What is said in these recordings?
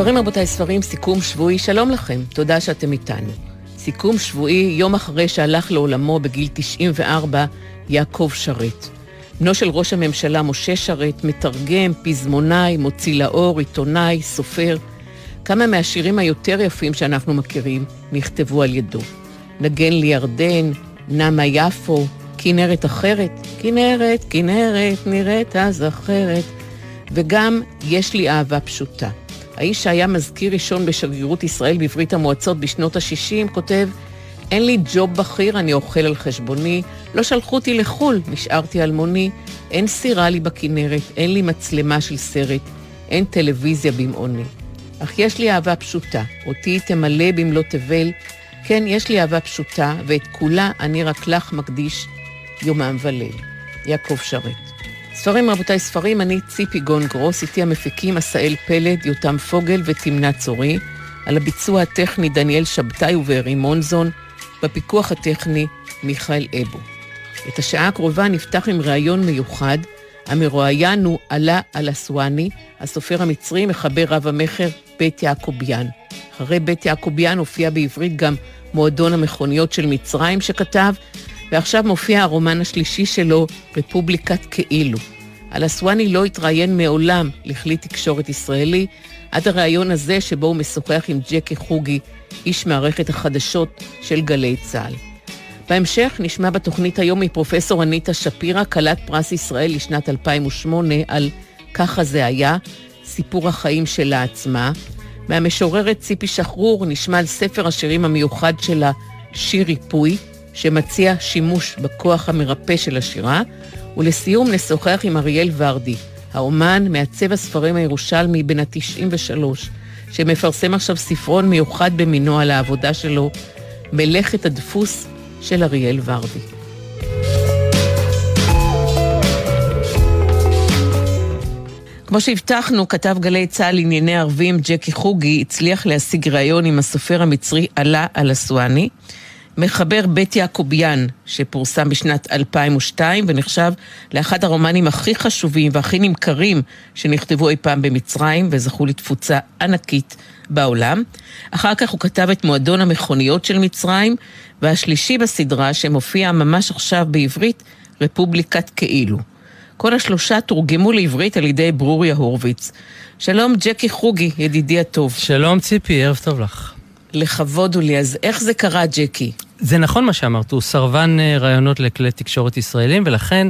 ספרים רבותיי, ספרים, סיכום שבועי, שלום לכם, תודה שאתם איתנו. סיכום שבועי, יום אחרי שהלך לעולמו בגיל 94, יעקב שרת. בנו של ראש הממשלה משה שרת, מתרגם, פזמונאי, מוציא לאור, עיתונאי, סופר. כמה מהשירים היותר יפים שאנחנו מכירים נכתבו על ידו. נגן לי ירדן, נמה יפו, כנרת אחרת, כנרת, כנרת, נראית אז אחרת, וגם יש לי אהבה פשוטה. האיש שהיה מזכיר ראשון בשגרירות ישראל בברית המועצות בשנות ה-60, כותב, אין לי ג'וב בכיר, אני אוכל על חשבוני, לא שלחו אותי לחו"ל, נשארתי אלמוני, אין סירה לי בכנרת, אין לי מצלמה של סרט, אין טלוויזיה במעוני. אך יש לי אהבה פשוטה, אותי תמלא במלוא תבל, כן, יש לי אהבה פשוטה, ואת כולה אני רק לך מקדיש יומם וליל. יעקב שרת. ספרים, רבותיי, ספרים, אני ציפי גון גרוס, איתי המפיקים עשאל פלד, יותם פוגל ותמנה צורי, על הביצוע הטכני דניאל שבתאי ובארי מונזון, בפיקוח הטכני מיכאל אבו. את השעה הקרובה נפתח עם ראיון מיוחד, המרואיין הוא עלה אל-אסואני, הסופר המצרי, מחבר רב המכר בית יעקוביאן. אחרי בית יעקוביאן הופיע בעברית גם מועדון המכוניות של מצרים שכתב, ועכשיו מופיע הרומן השלישי שלו, רפובליקת כאילו. אל-אסואני לא התראיין מעולם לכלי תקשורת ישראלי, עד הריאיון הזה שבו הוא משוחח עם ג'קי חוגי, איש מערכת החדשות של גלי צה"ל. בהמשך נשמע בתוכנית היום מפרופסור אניטה שפירא, כלת פרס ישראל לשנת 2008 על "ככה זה היה", סיפור החיים שלה עצמה. מהמשוררת ציפי שחרור נשמע על ספר השירים המיוחד שלה, שיר ריפוי, שמציע שימוש בכוח המרפא של השירה, ולסיום נשוחח עם אריאל ורדי, האומן, מעצב הספרים הירושלמי בן ה-93, שמפרסם עכשיו ספרון מיוחד במינו על העבודה שלו, מלאכת הדפוס של אריאל ורדי. כמו שהבטחנו, כתב גלי צה"ל לענייני ערבים ג'קי חוגי הצליח להשיג ראיון עם הסופר המצרי עלה אל-אסואני. מחבר בית יעקוביאן, שפורסם בשנת 2002 ונחשב לאחד הרומנים הכי חשובים והכי נמכרים שנכתבו אי פעם במצרים וזכו לתפוצה ענקית בעולם. אחר כך הוא כתב את מועדון המכוניות של מצרים, והשלישי בסדרה שמופיע ממש עכשיו בעברית, רפובליקת כאילו. כל השלושה תורגמו לעברית על ידי ברוריה הורוביץ. שלום ג'קי חוגי, ידידי הטוב. שלום ציפי, ערב טוב לך. לכבוד הוא לי. אז איך זה קרה, ג'קי? זה נכון מה שאמרת, הוא סרבן אה, רעיונות לכלי תקשורת ישראלים, ולכן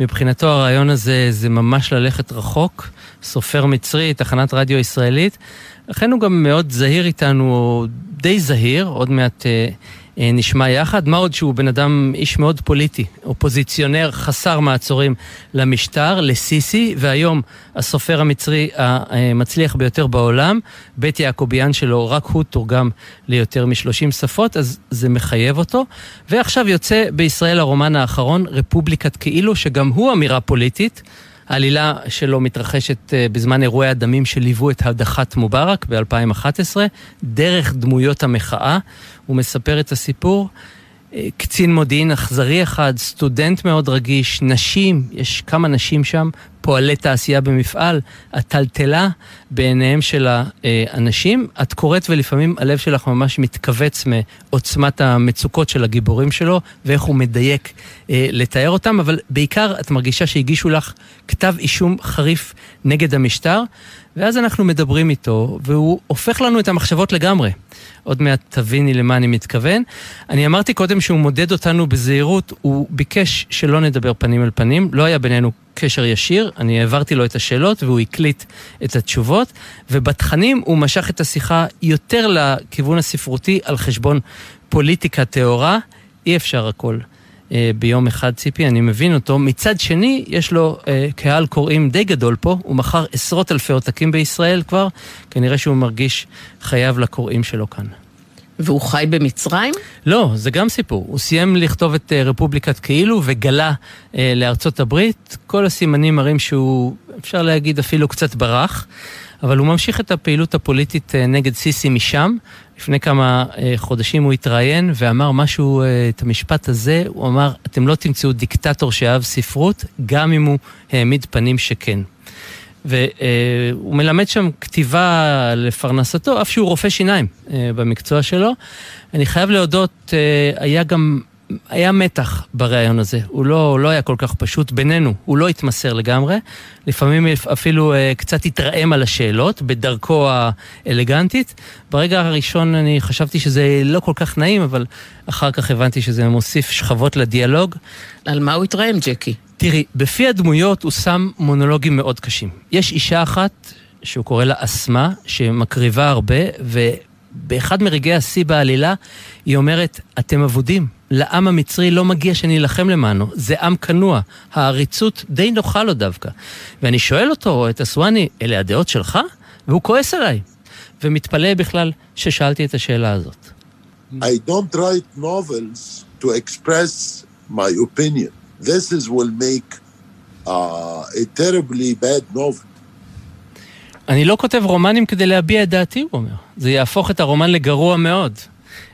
מבחינתו הרעיון הזה זה ממש ללכת רחוק. סופר מצרי, תחנת רדיו ישראלית. לכן הוא גם מאוד זהיר איתנו, די זהיר, עוד מעט אה, נשמע יחד. מה עוד שהוא בן אדם, איש מאוד פוליטי, אופוזיציונר חסר מעצורים למשטר, לסיסי, והיום הסופר המצרי המצליח ביותר בעולם, בית יעקוביאן שלו, רק הוא תורגם ליותר מ-30 שפות, אז זה מחייב אותו. ועכשיו יוצא בישראל הרומן האחרון, רפובליקת כאילו, שגם הוא אמירה פוליטית. העלילה שלו מתרחשת אה, בזמן אירועי הדמים שליוו את הדחת מובארק ב-2011, דרך דמויות המחאה. הוא מספר את הסיפור. אה, קצין מודיעין אכזרי אחד, סטודנט מאוד רגיש, נשים, יש כמה נשים שם, פועלי תעשייה במפעל, הטלטלה בעיניהם של האנשים. את קוראת ולפעמים הלב שלך ממש מתכווץ מעוצמת המצוקות של הגיבורים שלו, ואיך הוא מדייק אה, לתאר אותם, אבל בעיקר את מרגישה שהגישו לך כתב אישום חריף נגד המשטר, ואז אנחנו מדברים איתו, והוא הופך לנו את המחשבות לגמרי. עוד מעט תביני למה אני מתכוון. אני אמרתי קודם שהוא מודד אותנו בזהירות, הוא ביקש שלא נדבר פנים אל פנים, לא היה בינינו קשר ישיר, אני העברתי לו את השאלות והוא הקליט את התשובות, ובתכנים הוא משך את השיחה יותר לכיוון הספרותי על חשבון פוליטיקה טהורה, אי אפשר הכל. אה, ביום אחד, ציפי, אני מבין אותו. מצד שני, יש לו אה, קהל קוראים די גדול פה, הוא מכר עשרות אלפי עותקים בישראל כבר, כנראה שהוא מרגיש חייב לקוראים שלו כאן. והוא חי במצרים? לא, זה גם סיפור. הוא סיים לכתוב את אה, רפובליקת כאילו וגלה אה, לארצות הברית. כל הסימנים מראים שהוא, אפשר להגיד, אפילו קצת ברח. אבל הוא ממשיך את הפעילות הפוליטית אה, נגד סיסי משם. לפני כמה אה, חודשים הוא התראיין ואמר משהו, אה, את המשפט הזה, הוא אמר, אתם לא תמצאו דיקטטור שאהב ספרות, גם אם הוא העמיד פנים שכן. והוא מלמד שם כתיבה לפרנסתו, אף שהוא רופא שיניים במקצוע שלו. אני חייב להודות, היה גם היה מתח בריאיון הזה, הוא לא, לא היה כל כך פשוט בינינו, הוא לא התמסר לגמרי, לפעמים אפילו אה, קצת התרעם על השאלות בדרכו האלגנטית. ברגע הראשון אני חשבתי שזה לא כל כך נעים, אבל אחר כך הבנתי שזה מוסיף שכבות לדיאלוג. על מה הוא התרעם, ג'קי? תראי, בפי הדמויות הוא שם מונולוגים מאוד קשים. יש אישה אחת, שהוא קורא לה אסמה, שמקריבה הרבה, ובאחד מרגעי השיא בעלילה, היא אומרת, אתם אבודים. לעם המצרי לא מגיע שנילחם למענו, זה עם כנוע, העריצות די נוחה לו דווקא. ואני שואל אותו, את אסואני, אלה הדעות שלך? והוא כועס עליי, ומתפלא בכלל ששאלתי את השאלה הזאת. I don't write novels to express my opinion. This is will make uh, a terribly bad novel. אני לא כותב רומנים כדי להביע את דעתי, הוא אומר. זה יהפוך את הרומן לגרוע מאוד.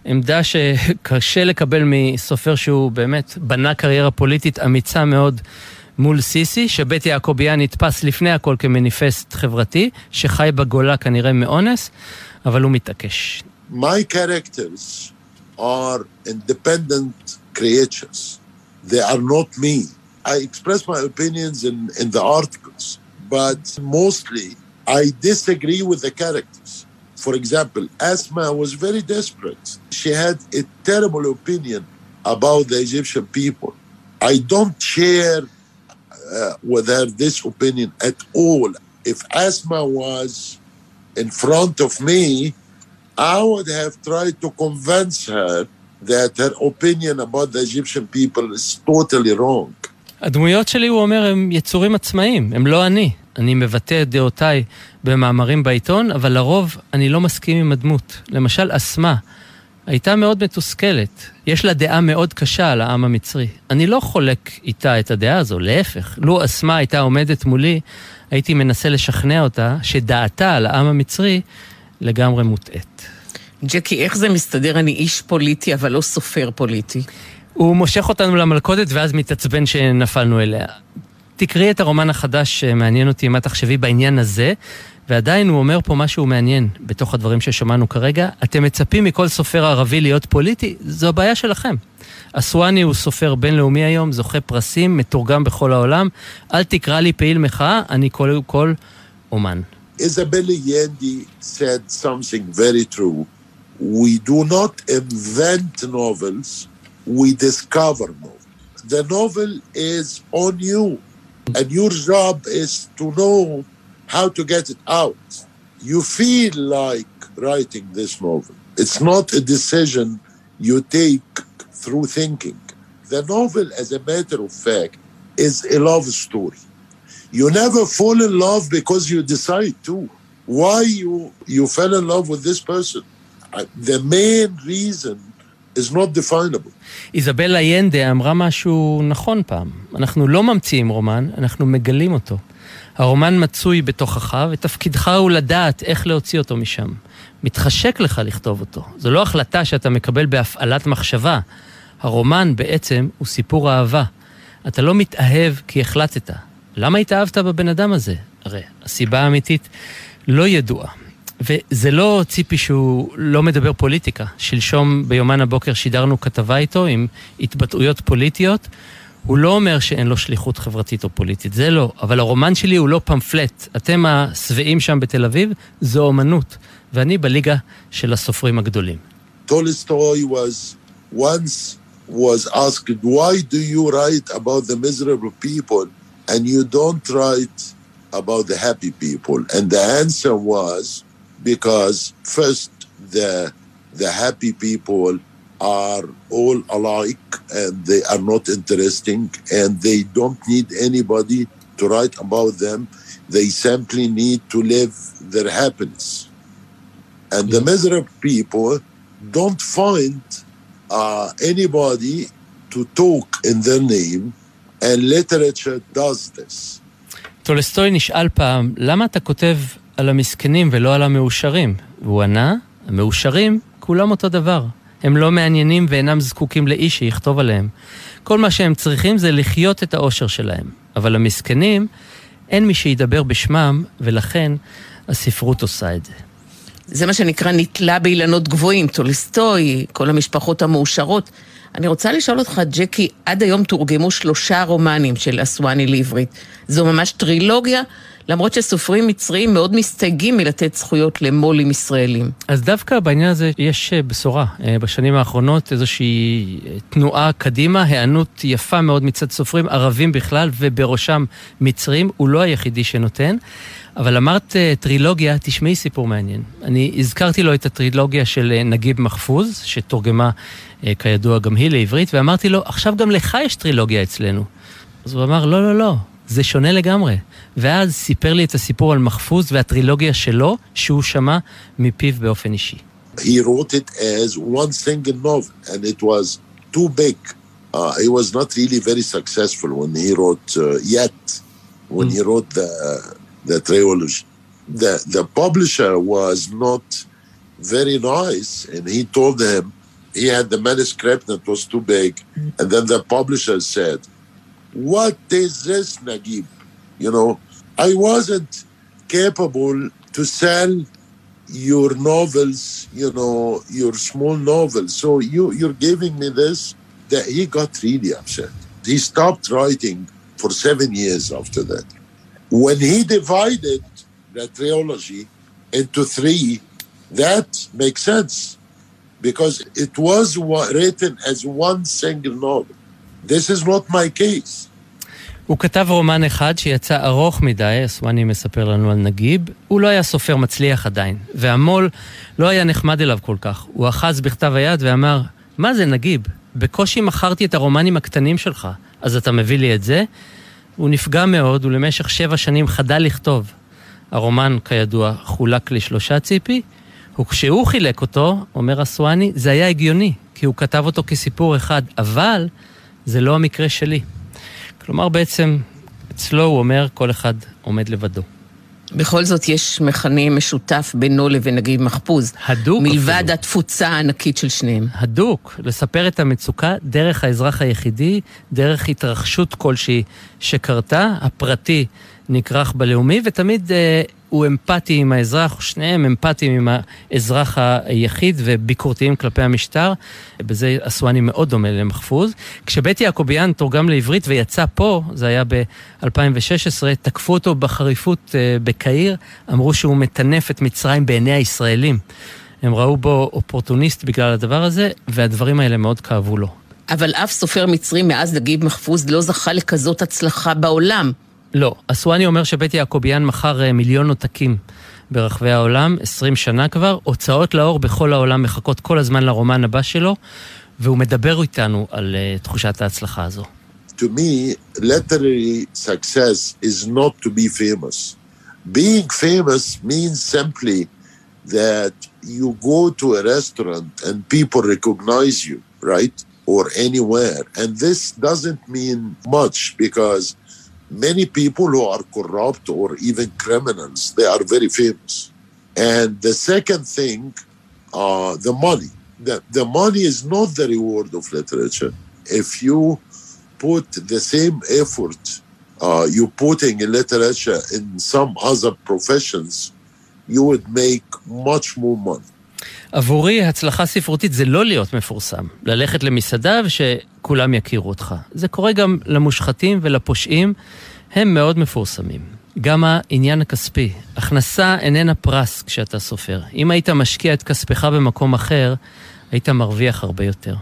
עמדה שקשה לקבל מסופר שהוא באמת בנה קריירה פוליטית אמיצה מאוד מול סיסי, שבית יעקוביאן נתפס לפני הכל כמניפסט חברתי, שחי בגולה כנראה מאונס, אבל הוא מתעקש. My characters are independent creatures. They are not me. I express my opinions in, in the articles, but mostly I disagree with the characters. For example, Asma was very desperate. She had a terrible opinion about the Egyptian people. I don't share uh, with her this opinion at all. If Asma was in front of me, I would have tried to convince her that her opinion about the Egyptian people is totally wrong. הדמויות שלי, הוא אומר, הם יצורים עצמאיים, הם לא אני. אני מבטא את דעותיי במאמרים בעיתון, אבל לרוב אני לא מסכים עם הדמות. למשל, אסמה הייתה מאוד מתוסכלת. יש לה דעה מאוד קשה על העם המצרי. אני לא חולק איתה את הדעה הזו, להפך. לו אסמה הייתה עומדת מולי, הייתי מנסה לשכנע אותה שדעתה על העם המצרי לגמרי מוטעית. ג'קי, איך זה מסתדר? אני איש פוליטי, אבל לא סופר פוליטי. הוא מושך אותנו למלכודת ואז מתעצבן שנפלנו אליה. תקראי את הרומן החדש שמעניין אותי מה תחשבי בעניין הזה, ועדיין הוא אומר פה משהו מעניין בתוך הדברים ששמענו כרגע. אתם מצפים מכל סופר ערבי להיות פוליטי? זו הבעיה שלכם. אסואני הוא סופר בינלאומי היום, זוכה פרסים, מתורגם בכל העולם. אל תקרא לי פעיל מחאה, אני קודם כל אומן. Isabella Yendi said something very true. We do not invent novels, we discover novels. The novel is on you. And your job is to know how to get it out. You feel like writing this novel. It's not a decision you take through thinking. The novel, as a matter of fact, is a love story. You never fall in love because you decide to. Why you you fell in love with this person? The main reason is not definable. איזבלה ינדה אמרה משהו נכון פעם. אנחנו לא ממציאים רומן, אנחנו מגלים אותו. הרומן מצוי בתוכך, ותפקידך הוא לדעת איך להוציא אותו משם. מתחשק לך לכתוב אותו. זו לא החלטה שאתה מקבל בהפעלת מחשבה. הרומן בעצם הוא סיפור אהבה. אתה לא מתאהב כי החלטת. למה התאהבת בבן אדם הזה? הרי הסיבה האמיתית לא ידועה. וזה לא ציפי שהוא לא מדבר פוליטיקה. שלשום ביומן הבוקר שידרנו כתבה איתו עם התבטאויות פוליטיות. הוא לא אומר שאין לו שליחות חברתית או פוליטית, זה לא. אבל הרומן שלי הוא לא פמפלט. אתם השבעים שם בתל אביב, זו אומנות. ואני בליגה של הסופרים הגדולים. טולסטוי was once was asked, why do you write about the miserable people and you don't write about the happy people? And the answer was, because first the the happy people are all alike and they are not interesting and they don't need anybody to write about them. They simply need to live their happiness. And the miserable people don't find uh, anybody to talk in their name, and literature does this. טולסטוי נשאל פעם, למה אתה כותב על המסכנים ולא על המאושרים? והוא ענה, המאושרים כולם אותו דבר. הם לא מעניינים ואינם זקוקים לאיש שיכתוב עליהם. כל מה שהם צריכים זה לחיות את האושר שלהם. אבל המסכנים, אין מי שידבר בשמם, ולכן הספרות עושה את זה. זה מה שנקרא נתלה באילנות גבוהים, טולסטוי, כל המשפחות המאושרות. אני רוצה לשאול אותך, ג'קי, עד היום תורגמו שלושה רומנים של אסואני לעברית. זו ממש טרילוגיה, למרות שסופרים מצריים מאוד מסתייגים מלתת זכויות למו"לים ישראלים. אז דווקא בעניין הזה יש אה, בשורה. אה, בשנים האחרונות איזושהי אה, תנועה קדימה, היענות יפה מאוד מצד סופרים ערבים בכלל, ובראשם מצרים, הוא לא היחידי שנותן. אבל אמרת טרילוגיה, תשמעי סיפור מעניין. אני הזכרתי לו את הטרילוגיה של נגיב מחפוז, שתורגמה כידוע גם היא לעברית, ואמרתי לו, עכשיו גם לך יש טרילוגיה אצלנו. אז הוא אמר, לא, לא, לא, זה שונה לגמרי. ואז סיפר לי את הסיפור על מחפוז והטרילוגיה שלו, שהוא שמע מפיו באופן אישי. He wrote it as one single novel, and it was too big. Uh, he was not really very successful when he wrote uh, yet, when mm. he wrote the the trilogy. The the publisher was not very nice, and he told him he had the manuscript that was too big, and then the publisher said, "What is this, Nagib? You know, I wasn't capable to sell your novels, you know, your small novels. So you, you're giving me this. That he got really upset. He stopped writing for seven years after that. When he divided the trilogy into three, that makes sense because it was written as one single novel. This is not my case. הוא כתב רומן אחד שיצא ארוך מדי, אסואני מספר לנו על נגיב. הוא לא היה סופר מצליח עדיין, והמו"ל לא היה נחמד אליו כל כך. הוא אחז בכתב היד ואמר, מה זה נגיב? בקושי מכרתי את הרומנים הקטנים שלך, אז אתה מביא לי את זה? הוא נפגע מאוד, ולמשך שבע שנים חדל לכתוב. הרומן, כידוע, חולק לשלושה ציפי, וכשהוא חילק אותו, אומר אסואני, זה היה הגיוני, כי הוא כתב אותו כסיפור אחד, אבל זה לא המקרה שלי. כלומר, בעצם, אצלו הוא אומר, כל אחד עומד לבדו. בכל זאת יש מכנה משותף בינו לבין נגיד מחפוז. הדוק מלבד אפילו. התפוצה הענקית של שניהם. הדוק. לספר את המצוקה דרך האזרח היחידי, דרך התרחשות כלשהי שקרתה, הפרטי נכרך בלאומי, ותמיד אה, הוא אמפתי עם האזרח, שניהם אמפתיים עם האזרח היחיד וביקורתיים כלפי המשטר. בזה אסואני מאוד דומה למחפוז. כשבית יעקוביאן תורגם לעברית ויצא פה, זה היה ב-2016, תקפו אותו בחריפות אה, בקהיר, אמרו שהוא מטנף את מצרים בעיני הישראלים. הם ראו בו אופורטוניסט בגלל הדבר הזה, והדברים האלה מאוד כאבו לו. אבל אף סופר מצרי מאז נגיב מחפוז לא זכה לכזאת הצלחה בעולם. לא. אסואני אומר שבית יעקוביאן מכר אה, מיליון עותקים ברחבי העולם, 20 שנה כבר. הוצאות לאור בכל העולם מחכות כל הזמן לרומן הבא שלו, והוא מדבר איתנו על uh, תחושת ההצלחה הזו. To me, literary success is not to be famous. Being famous means simply that you go to a restaurant and people recognize you, right? Or anywhere. And this doesn't mean much because many people who are corrupt or even criminals, they are very famous. And the second thing, uh, the money. The, the money is not the reward of literature. If you put the same effort uh, you putting in literature in some other professions, you would make much more money. עבורי הצלחה ספרותית זה לא להיות מפורסם, ללכת למסעדה ושכולם יכירו אותך. זה קורה גם למושחתים ולפושעים הם מאוד מפורסמים. גם העניין הכספי. הכנסה איננה פרס כשאתה סופר. אם היית משקיע את כספך במקום אחר, היית מרוויח הרבה יותר.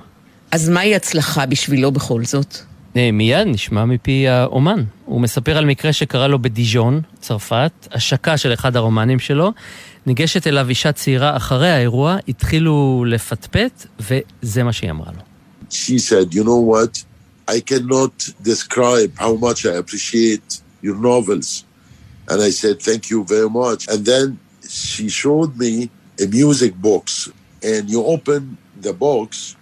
אז מהי הצלחה בשבילו בכל זאת? אה, מיד נשמע מפי האומן. הוא מספר על מקרה שקרה לו בדיז'ון, צרפת, השקה של אחד הרומנים שלו. ניגשת אליו אישה צעירה אחרי האירוע, התחילו לפטפט, וזה מה שהיא אמרה לו. She said, you know what? I cannot describe how much I appreciate your novels. And I said, thank you very much. And then she showed me a music box. And you open the box,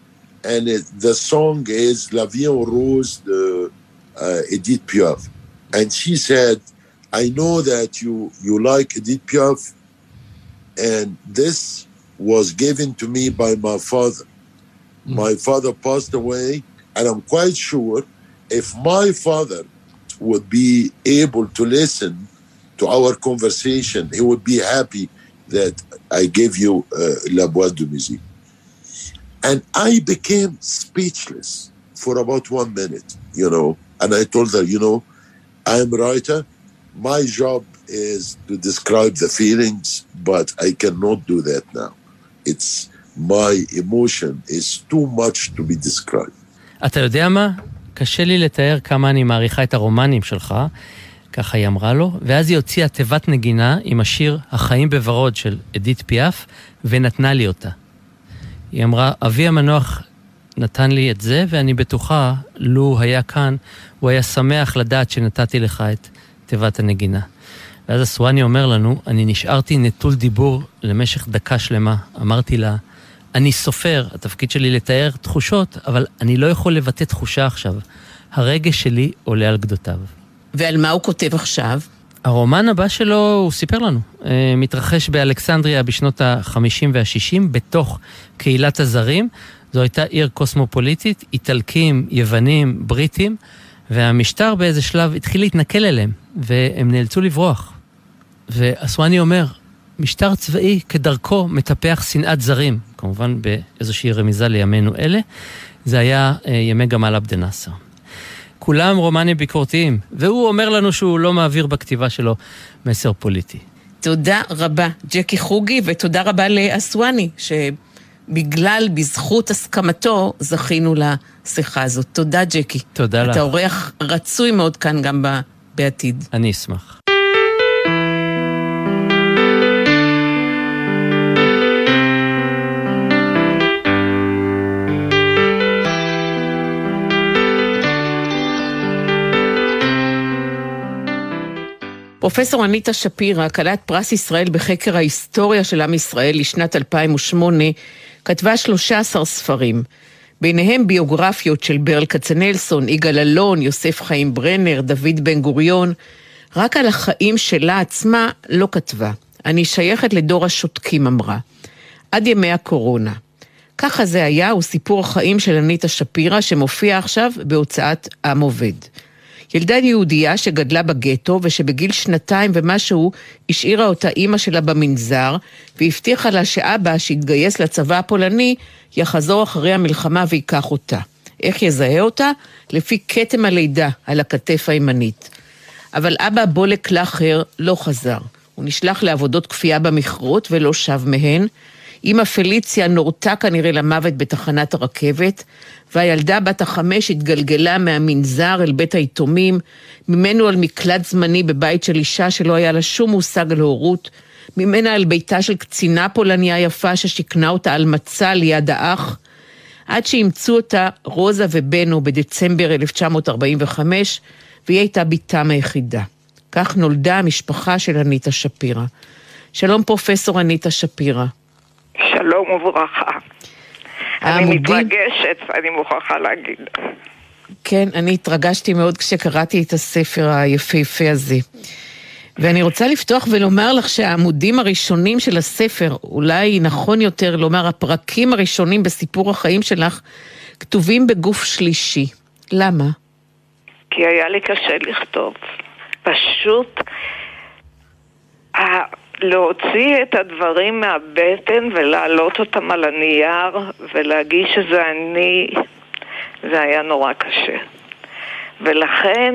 and it, the song is La Vie en Rose de uh, Edith Piaf. And she said, I know that you, you like Edith Piaf, and this was given to me by my father. Mm. My father passed away, and I'm quite sure if my father would be able to listen to our conversation, he would be happy that I gave you uh, La Boîte de Musique. And I became speechless for about one minute, you know. And I told her, you know, I'm a writer. My job is to describe the feelings, but I cannot do that now. It's my emotion is too much to be described. אתה יודע מה? קשה לי לתאר כמה אני מעריכה את הרומנים שלך, ככה היא אמרה לו, ואז היא הוציאה תיבת נגינה עם השיר "החיים בוורוד" של אדית פיאף, ונתנה לי אותה. היא אמרה, אבי המנוח נתן לי את זה, ואני בטוחה, לו היה כאן, הוא היה שמח לדעת שנתתי לך את תיבת הנגינה. ואז אסואני אומר לנו, אני נשארתי נטול דיבור למשך דקה שלמה. אמרתי לה, אני סופר, התפקיד שלי לתאר תחושות, אבל אני לא יכול לבטא תחושה עכשיו. הרגש שלי עולה על גדותיו. ועל מה הוא כותב עכשיו? הרומן הבא שלו, הוא סיפר לנו, אה, מתרחש באלכסנדריה בשנות ה-50 וה-60, בתוך קהילת הזרים. זו הייתה עיר קוסמופוליטית, איטלקים, יוונים, בריטים, והמשטר באיזה שלב התחיל להתנכל אליהם, והם נאלצו לברוח. ואסואני אומר, משטר צבאי כדרכו מטפח שנאת זרים, כמובן באיזושהי רמיזה לימינו אלה. זה היה אה, ימי גמל עבד נאסר. כולם רומנים ביקורתיים, והוא אומר לנו שהוא לא מעביר בכתיבה שלו מסר פוליטי. תודה רבה, ג'קי חוגי, ותודה רבה לאסואני, שבגלל, בזכות הסכמתו, זכינו לשיחה הזאת. תודה, ג'קי. תודה לך. אתה אורח רצוי מאוד כאן גם בעתיד. אני אשמח. פרופסור אניטה שפירא, כלת פרס ישראל בחקר ההיסטוריה של עם ישראל לשנת 2008, כתבה 13 ספרים. ביניהם ביוגרפיות של ברל כצנלסון, יגאל אלון, יוסף חיים ברנר, דוד בן גוריון. רק על החיים שלה עצמה לא כתבה. אני שייכת לדור השותקים, אמרה. עד ימי הקורונה. ככה זה היה, הוא סיפור החיים של אניטה שפירא, שמופיע עכשיו בהוצאת עם עובד. ילדה יהודייה שגדלה בגטו ושבגיל שנתיים ומשהו השאירה אותה אימא שלה במנזר והבטיחה לה שאבא שהתגייס לצבא הפולני יחזור אחרי המלחמה ויקח אותה. איך יזהה אותה? לפי כתם הלידה על הכתף הימנית. אבל אבא בולק לאחר לא חזר. הוא נשלח לעבודות כפייה במכרות ולא שב מהן. אמא פליציה נורתה כנראה למוות בתחנת הרכבת, והילדה בת החמש התגלגלה מהמנזר אל בית היתומים, ממנו על מקלט זמני בבית של אישה שלא היה לה שום מושג על הורות, ממנה אל ביתה של קצינה פולניה יפה ששיכנה אותה על מצע ליד האח, עד שאימצו אותה רוזה ובנו בדצמבר 1945, והיא הייתה בתם היחידה. כך נולדה המשפחה של אניטה שפירא. שלום פרופסור אניטה שפירא. שלום וברכה. אני מתרגשת, אני מוכרחה להגיד. כן, אני התרגשתי מאוד כשקראתי את הספר היפהפה הזה. ואני רוצה לפתוח ולומר לך שהעמודים הראשונים של הספר, אולי נכון יותר לומר הפרקים הראשונים בסיפור החיים שלך, כתובים בגוף שלישי. למה? כי היה לי קשה לכתוב. פשוט להוציא את הדברים מהבטן ולהעלות אותם על הנייר ולהגיש שזה אני, זה היה נורא קשה. ולכן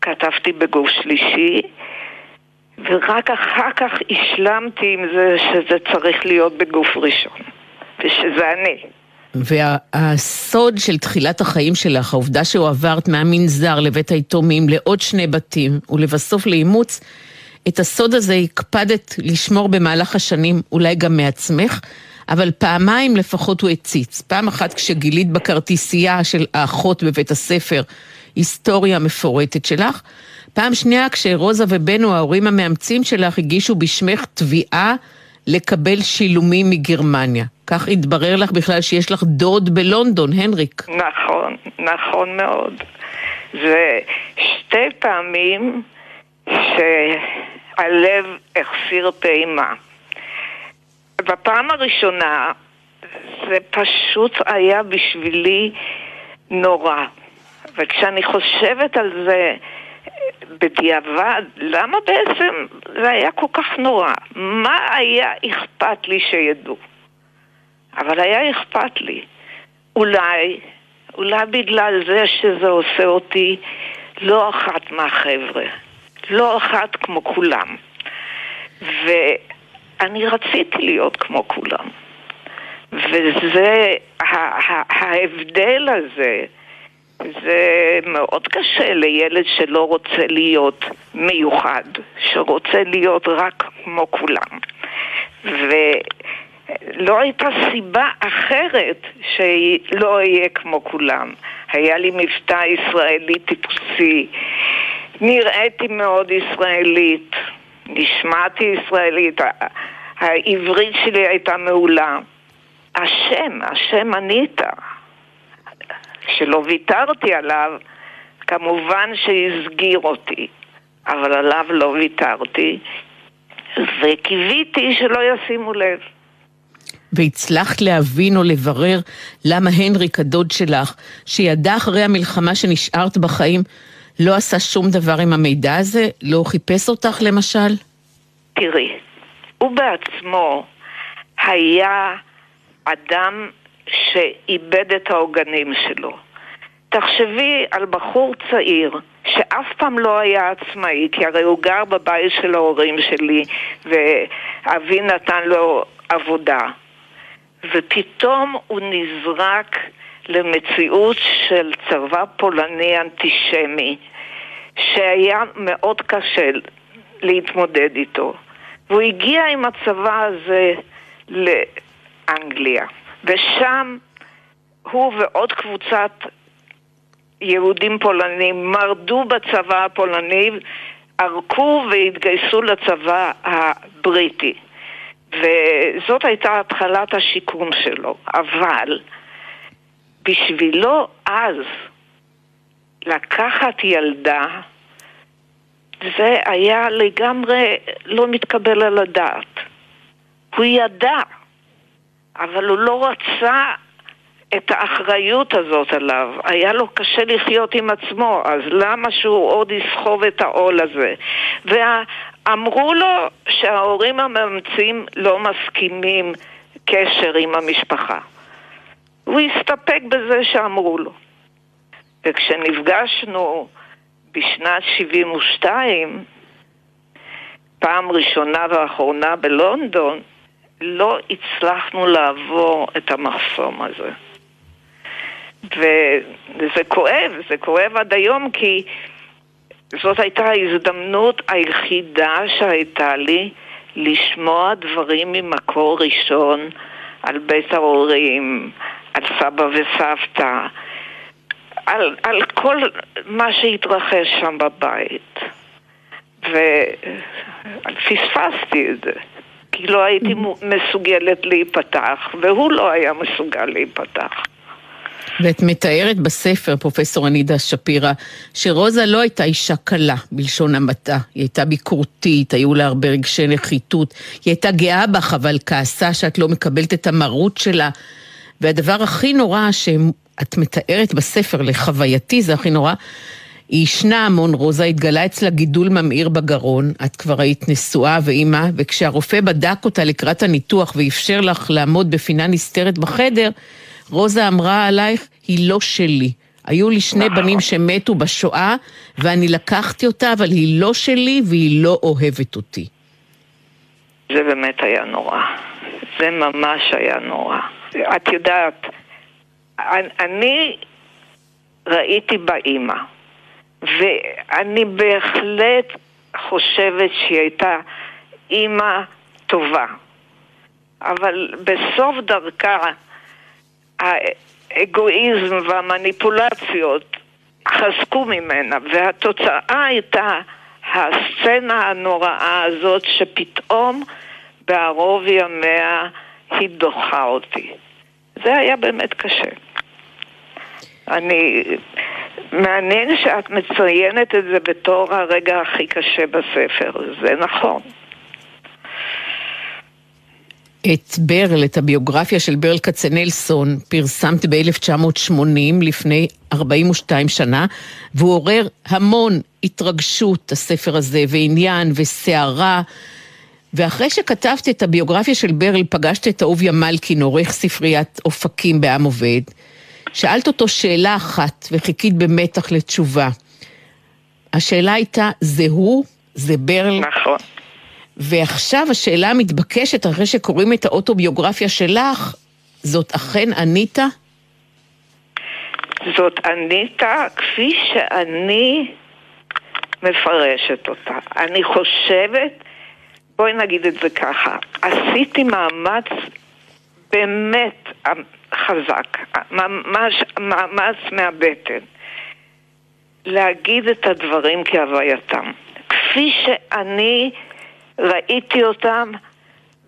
כתבתי בגוף שלישי, ורק אחר כך השלמתי עם זה שזה צריך להיות בגוף ראשון, ושזה אני. והסוד של תחילת החיים שלך, העובדה שהועברת מהמנזר לבית היתומים לעוד שני בתים ולבסוף לאימוץ, את הסוד הזה הקפדת לשמור במהלך השנים, אולי גם מעצמך, אבל פעמיים לפחות הוא הציץ. פעם אחת כשגילית בכרטיסייה של האחות בבית הספר היסטוריה מפורטת שלך, פעם שנייה כשרוזה ובנו, ההורים המאמצים שלך, הגישו בשמך תביעה לקבל שילומים מגרמניה. כך התברר לך בכלל שיש לך דוד בלונדון, הנריק. נכון, נכון מאוד. זה שתי פעמים שהלב החסיר פעימה. בפעם הראשונה זה פשוט היה בשבילי נורא. וכשאני חושבת על זה בדיעבד, למה בעצם זה היה כל כך נורא? מה היה אכפת לי שידעו? אבל היה אכפת לי. אולי, אולי בגלל זה שזה עושה אותי לא אחת מהחבר'ה, לא אחת כמו כולם. ואני רציתי להיות כמו כולם. וזה, ההבדל הזה, זה מאוד קשה לילד שלא רוצה להיות מיוחד, שרוצה להיות רק כמו כולם. ולא הייתה סיבה אחרת שלא אהיה כמו כולם. היה לי מבטא ישראלי טיפוסי, נראיתי מאוד ישראלית, נשמעתי ישראלית, העברית שלי הייתה מעולה. השם, השם אניטה. כשלא ויתרתי עליו, כמובן שהסגיר אותי, אבל עליו לא ויתרתי, וקיוויתי שלא ישימו לב. והצלחת להבין או לברר למה הנריק הדוד שלך, שידע אחרי המלחמה שנשארת בחיים, לא עשה שום דבר עם המידע הזה? לא חיפש אותך למשל? תראי, הוא בעצמו היה אדם שאיבד את העוגנים שלו. תחשבי על בחור צעיר שאף פעם לא היה עצמאי, כי הרי הוא גר בבית של ההורים שלי ואבי נתן לו עבודה. ופתאום הוא נזרק למציאות של צבא פולני אנטישמי, שהיה מאוד קשה להתמודד איתו. והוא הגיע עם הצבא הזה לאנגליה. ושם הוא ועוד קבוצת יהודים פולנים מרדו בצבא הפולני, ערקו והתגייסו לצבא הבריטי. וזאת הייתה התחלת השיקום שלו. אבל בשבילו אז לקחת ילדה זה היה לגמרי לא מתקבל על הדעת. הוא ידע אבל הוא לא רצה את האחריות הזאת עליו. היה לו קשה לחיות עם עצמו, אז למה שהוא עוד יסחוב את העול הזה? ואמרו לו שההורים המאמצים לא מסכימים קשר עם המשפחה. הוא הסתפק בזה שאמרו לו. וכשנפגשנו בשנת 72, פעם ראשונה ואחרונה בלונדון, לא הצלחנו לעבור את המחסום הזה. וזה כואב, זה כואב עד היום כי זאת הייתה ההזדמנות היחידה שהייתה לי לשמוע דברים ממקור ראשון על בית ההורים, על סבא וסבתא, על, על כל מה שהתרחש שם בבית. ופספסתי את זה. כי לא הייתי מסוגלת להיפתח, והוא לא היה מסוגל להיפתח. ואת מתארת בספר, פרופסור אנידה שפירא, שרוזה לא הייתה אישה קלה, בלשון המעטה. היא הייתה ביקורתית, היו לה הרבה רגשי נחיתות. היא הייתה גאה בך, אבל כעסה שאת לא מקבלת את המרות שלה. והדבר הכי נורא שאת מתארת בספר, לחווייתי זה הכי נורא, היא ישנה המון, רוזה, התגלה אצלה גידול ממאיר בגרון, את כבר היית נשואה ואימא, וכשהרופא בדק אותה לקראת הניתוח ואפשר לך לעמוד בפינה נסתרת בחדר, רוזה אמרה עלייך, היא לא שלי. היו לי שני. בנים שמתו בשואה, ואני לקחתי אותה, אבל היא לא שלי והיא לא אוהבת אותי. זה באמת היה נורא. זה ממש היה נורא. את יודעת, אני ראיתי באימא, ואני בהחלט חושבת שהיא הייתה אימא טובה. אבל בסוף דרכה האגואיזם והמניפולציות חזקו ממנה, והתוצאה הייתה הסצנה הנוראה הזאת שפתאום בערוב ימיה היא דוחה אותי. זה היה באמת קשה. אני... מעניין שאת מציינת את זה בתור הרגע הכי קשה בספר, זה נכון. את ברל, את הביוגרפיה של ברל כצנלסון, פרסמת ב-1980, לפני 42 שנה, והוא עורר המון התרגשות, הספר הזה, ועניין וסערה. ואחרי שכתבת את הביוגרפיה של ברל, פגשת את אהוביה מלכין, עורך ספריית אופקים בעם עובד. שאלת אותו שאלה אחת, וחיכית במתח לתשובה. השאלה הייתה, זה הוא? זה ברל? נכון. ועכשיו השאלה המתבקשת, אחרי שקוראים את האוטוביוגרפיה שלך, זאת אכן אניטה? זאת אניטה כפי שאני מפרשת אותה. אני חושבת, בואי נגיד את זה ככה, עשיתי מאמץ באמת חזק, ממש מאמץ מהבטן, להגיד את הדברים כהווייתם. כפי שאני ראיתי אותם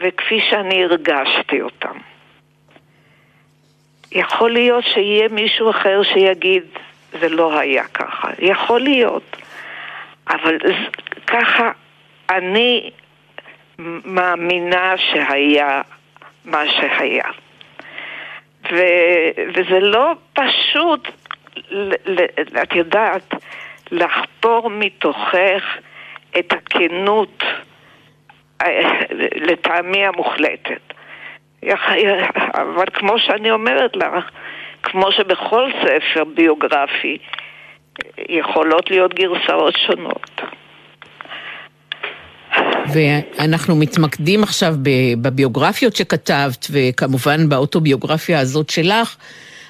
וכפי שאני הרגשתי אותם. יכול להיות שיהיה מישהו אחר שיגיד, זה לא היה ככה. יכול להיות. אבל ככה אני מאמינה שהיה מה שהיה. ו, וזה לא פשוט, את יודעת, לחפור מתוכך את הכנות לטעמי המוחלטת. אבל כמו שאני אומרת לך, כמו שבכל ספר ביוגרפי יכולות להיות גרסאות שונות. ואנחנו מתמקדים עכשיו בביוגרפיות שכתבת, וכמובן באוטוביוגרפיה הזאת שלך,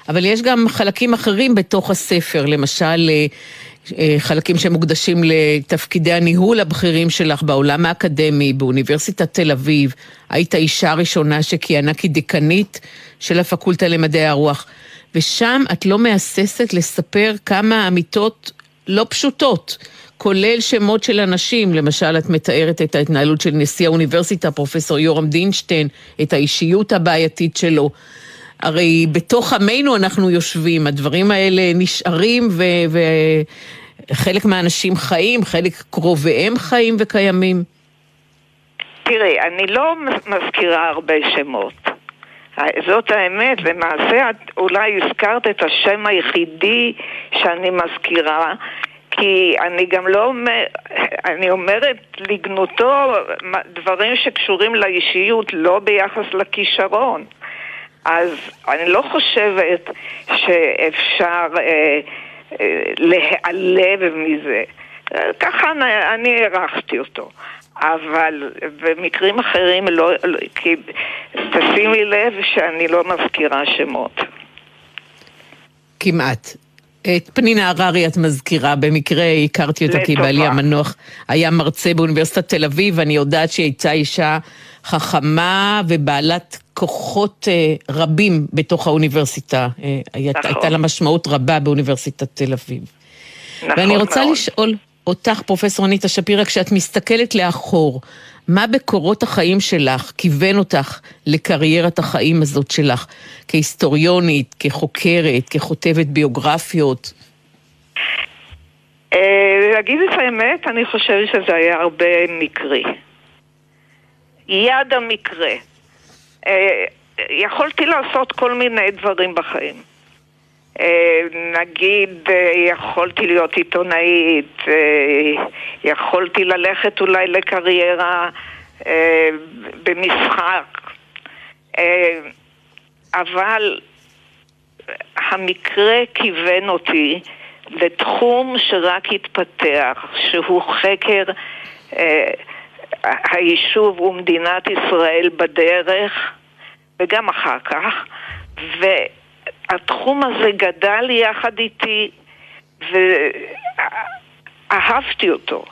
אבל יש גם חלקים אחרים בתוך הספר, למשל אה, אה, חלקים שמוקדשים לתפקידי הניהול הבכירים שלך בעולם האקדמי, באוניברסיטת תל אביב. היית האישה הראשונה שכיהנה כדיקנית של הפקולטה למדעי הרוח. ושם את לא מהססת לספר כמה אמיתות לא פשוטות, כולל שמות של אנשים, למשל את מתארת את ההתנהלות של נשיא האוניברסיטה, פרופסור יורם דינשטיין, את האישיות הבעייתית שלו. הרי בתוך עמנו אנחנו יושבים, הדברים האלה נשארים וחלק מהאנשים חיים, חלק קרוביהם חיים וקיימים. תראי, אני לא מזכירה הרבה שמות. זאת האמת, למעשה את אולי הזכרת את השם היחידי שאני מזכירה, כי אני גם לא אומר, אני אומרת לגנותו דברים שקשורים לאישיות, לא ביחס לכישרון. אז אני לא חושבת שאפשר אה, אה, להיעלב מזה. ככה אני הערכתי אותו. אבל במקרים אחרים לא, לא כי תשימי לב שאני לא מזכירה שמות. כמעט. את פנינה הררי את מזכירה, במקרה הכרתי אותה כי בעלי המנוח היה מרצה באוניברסיטת תל אביב, ואני יודעת שהיא הייתה אישה חכמה ובעלת כוחות אה, רבים בתוך האוניברסיטה. אה, נכון. הייתה לה משמעות רבה באוניברסיטת תל אביב. נכון ואני רוצה מאוד. לשאול אותך, פרופסור אניטה שפירא, כשאת מסתכלת לאחור, מה בקורות החיים שלך כיוון אותך לקריירת החיים הזאת שלך, כהיסטוריונית, כחוקרת, ככותבת ביוגרפיות? אה, להגיד את האמת, אני חושבת שזה היה הרבה מקרי. יד המקרה. אה, יכולתי לעשות כל מיני דברים בחיים. אה, נגיד, יכולתי להיות עיתונאית, יכולתי ללכת אולי לקריירה במשחק, אבל המקרה כיוון אותי לתחום שרק התפתח, שהוא חקר היישוב ומדינת ישראל בדרך, וגם אחר כך, והתחום הזה גדל יחד איתי, ואהבתי אותו.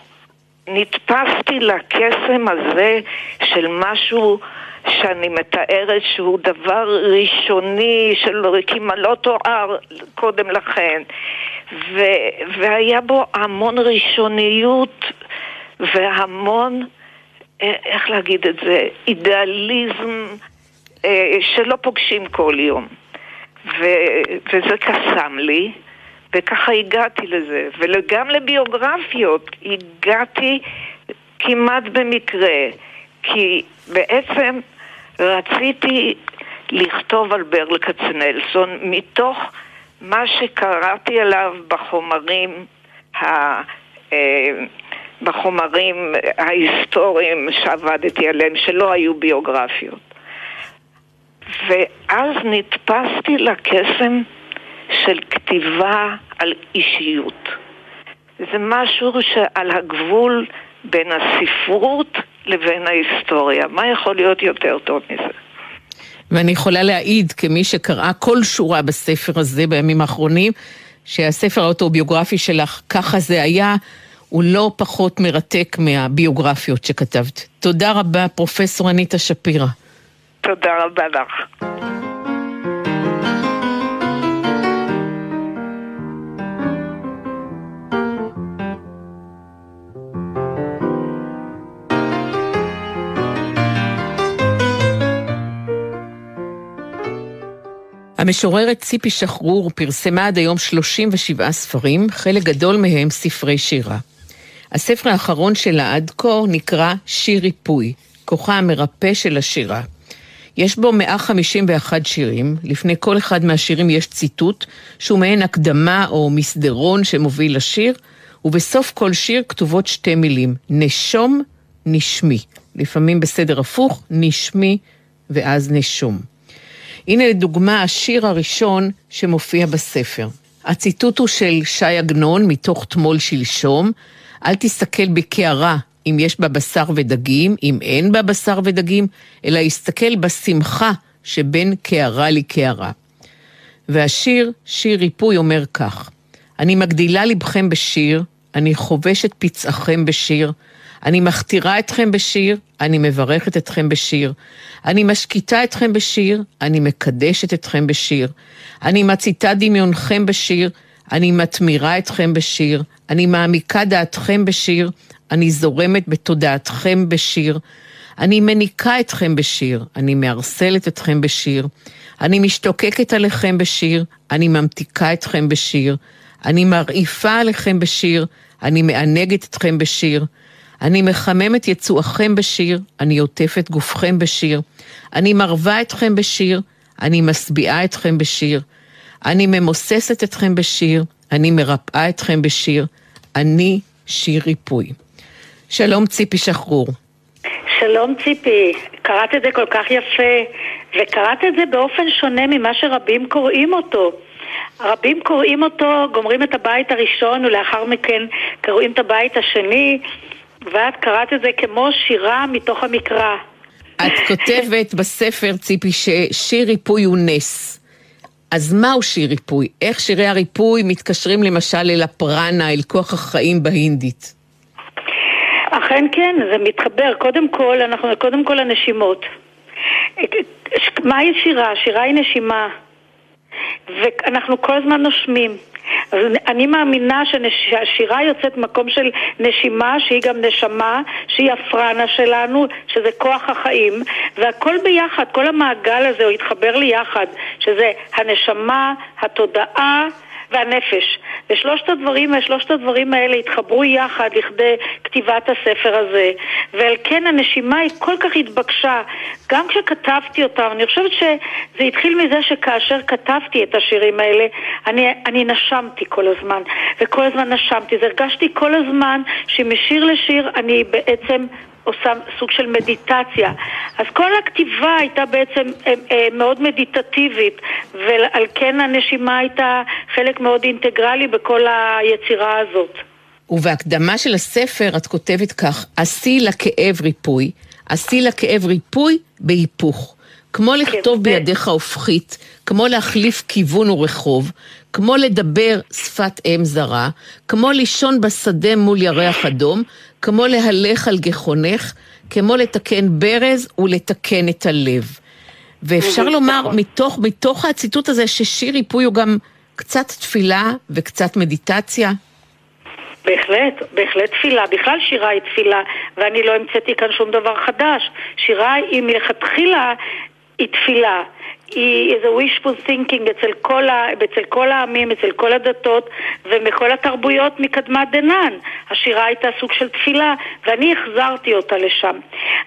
נתפסתי לקסם הזה של משהו שאני מתארת שהוא דבר ראשוני של לא תואר קודם לכן. ו, והיה בו המון ראשוניות והמון, אה, איך להגיד את זה, אידיאליזם אה, שלא פוגשים כל יום ו, וזה קסם לי וככה הגעתי לזה וגם לביוגרפיות הגעתי כמעט במקרה כי בעצם רציתי לכתוב על ברל כצנלסון מתוך מה שקראתי עליו בחומרים ה... אה, בחומרים ההיסטוריים שעבדתי עליהם, שלא היו ביוגרפיות. ואז נתפסתי לקסם של כתיבה על אישיות. זה משהו שעל הגבול בין הספרות לבין ההיסטוריה. מה יכול להיות יותר טוב מזה? ואני יכולה להעיד, כמי שקראה כל שורה בספר הזה בימים האחרונים, שהספר האוטוביוגרפי שלך, ככה זה היה, הוא לא פחות מרתק מהביוגרפיות שכתבת. תודה רבה, פרופסור אניטה שפירא. תודה רבה לך. המשוררת ציפי שחרור פרסמה עד היום 37 ספרים, חלק גדול מהם ספרי שירה. הספר האחרון שלה עד כה נקרא שיר ריפוי, כוחה המרפא של השירה. יש בו 151 שירים, לפני כל אחד מהשירים יש ציטוט, שהוא מעין הקדמה או מסדרון שמוביל לשיר, ובסוף כל שיר כתובות שתי מילים, נשום, נשמי. לפעמים בסדר הפוך, נשמי ואז נשום. הנה לדוגמה השיר הראשון שמופיע בספר. הציטוט הוא של ש"י עגנון מתוך תמול שלשום, אל תסתכל בקערה אם יש בה בשר ודגים, אם אין בה בשר ודגים, אלא הסתכל בשמחה שבין קערה לקערה. והשיר, שיר ריפוי, אומר כך: אני מגדילה לבכם בשיר, אני חובשת פצעכם בשיר, אני מכתירה אתכם בשיר, אני מברכת אתכם בשיר. אני משקיטה אתכם בשיר, אני מקדשת אתכם בשיר. אני מציתה דמיונכם בשיר, אני מתמירה אתכם בשיר. אני מעמיקה דעתכם בשיר, אני זורמת בתודעתכם בשיר. אני מניקה אתכם בשיר, אני מערסלת אתכם בשיר. אני משתוקקת עליכם בשיר, אני ממתיקה אתכם בשיר. אני מרעיפה עליכם בשיר, אני מענגת אתכם בשיר. אני מחמם את יצואכם בשיר, אני עוטפת גופכם בשיר, אני מרווה אתכם בשיר, אני משביעה אתכם בשיר, אני ממוססת אתכם בשיר, אני מרפאה אתכם בשיר, אני שיר ריפוי. שלום ציפי שחרור. שלום ציפי, קראת את זה כל כך יפה, וקראת את זה באופן שונה ממה שרבים קוראים אותו. רבים קוראים אותו, גומרים את הבית הראשון ולאחר מכן קוראים את הבית השני, ואת קראת את זה כמו שירה מתוך המקרא. את כותבת בספר, ציפי, ששיר ריפוי הוא נס. אז מהו שיר ריפוי? איך שירי הריפוי מתקשרים למשל אל הפרנה, אל כוח החיים בהינדית? אכן כן, זה מתחבר. קודם כל, אנחנו קודם כל הנשימות. מהי שירה? שירה היא נשימה. ואנחנו כל הזמן נושמים. אז אני מאמינה שהשירה יוצאת מקום של נשימה, שהיא גם נשמה, שהיא הפרנה שלנו, שזה כוח החיים, והכל ביחד, כל המעגל הזה הוא יתחבר לי יחד, שזה הנשמה, התודעה, והנפש. ושלושת הדברים, שלושת הדברים האלה התחברו יחד לכדי כתיבת הספר הזה. ועל כן הנשימה היא כל כך התבקשה. גם כשכתבתי אותם, אני חושבת שזה התחיל מזה שכאשר כתבתי את השירים האלה, אני, אני נשמתי כל הזמן. וכל הזמן נשמתי. אז הרגשתי כל הזמן שמשיר לשיר אני בעצם עושה סוג של מדיטציה. אז כל הכתיבה הייתה בעצם אה, אה, מאוד מדיטטיבית, ועל כן הנשימה הייתה חלק מאוד אינטגרלי בכל היצירה הזאת. ובהקדמה של הספר את כותבת כך, עשי לכאב ריפוי, עשי לכאב ריפוי בהיפוך. כמו לכתוב כן, בידיך הופכית, כמו להחליף כיוון ורחוב, כמו לדבר שפת אם זרה, כמו לישון בשדה מול ירח אדום, כמו להלך על גחונך, כמו לתקן ברז ולתקן את הלב. ואפשר לומר מתוך, מתוך הציטוט הזה ששיר ריפוי הוא גם קצת תפילה וקצת מדיטציה. בהחלט, בהחלט תפילה. בכלל שירה היא תפילה, ואני לא המצאתי כאן שום דבר חדש. שירה היא מלכתחילה היא תפילה. היא איזה wishful thinking אצל כל, ה, אצל כל העמים, אצל כל הדתות ומכל התרבויות מקדמת דנן. השירה הייתה סוג של תפילה, ואני החזרתי אותה לשם.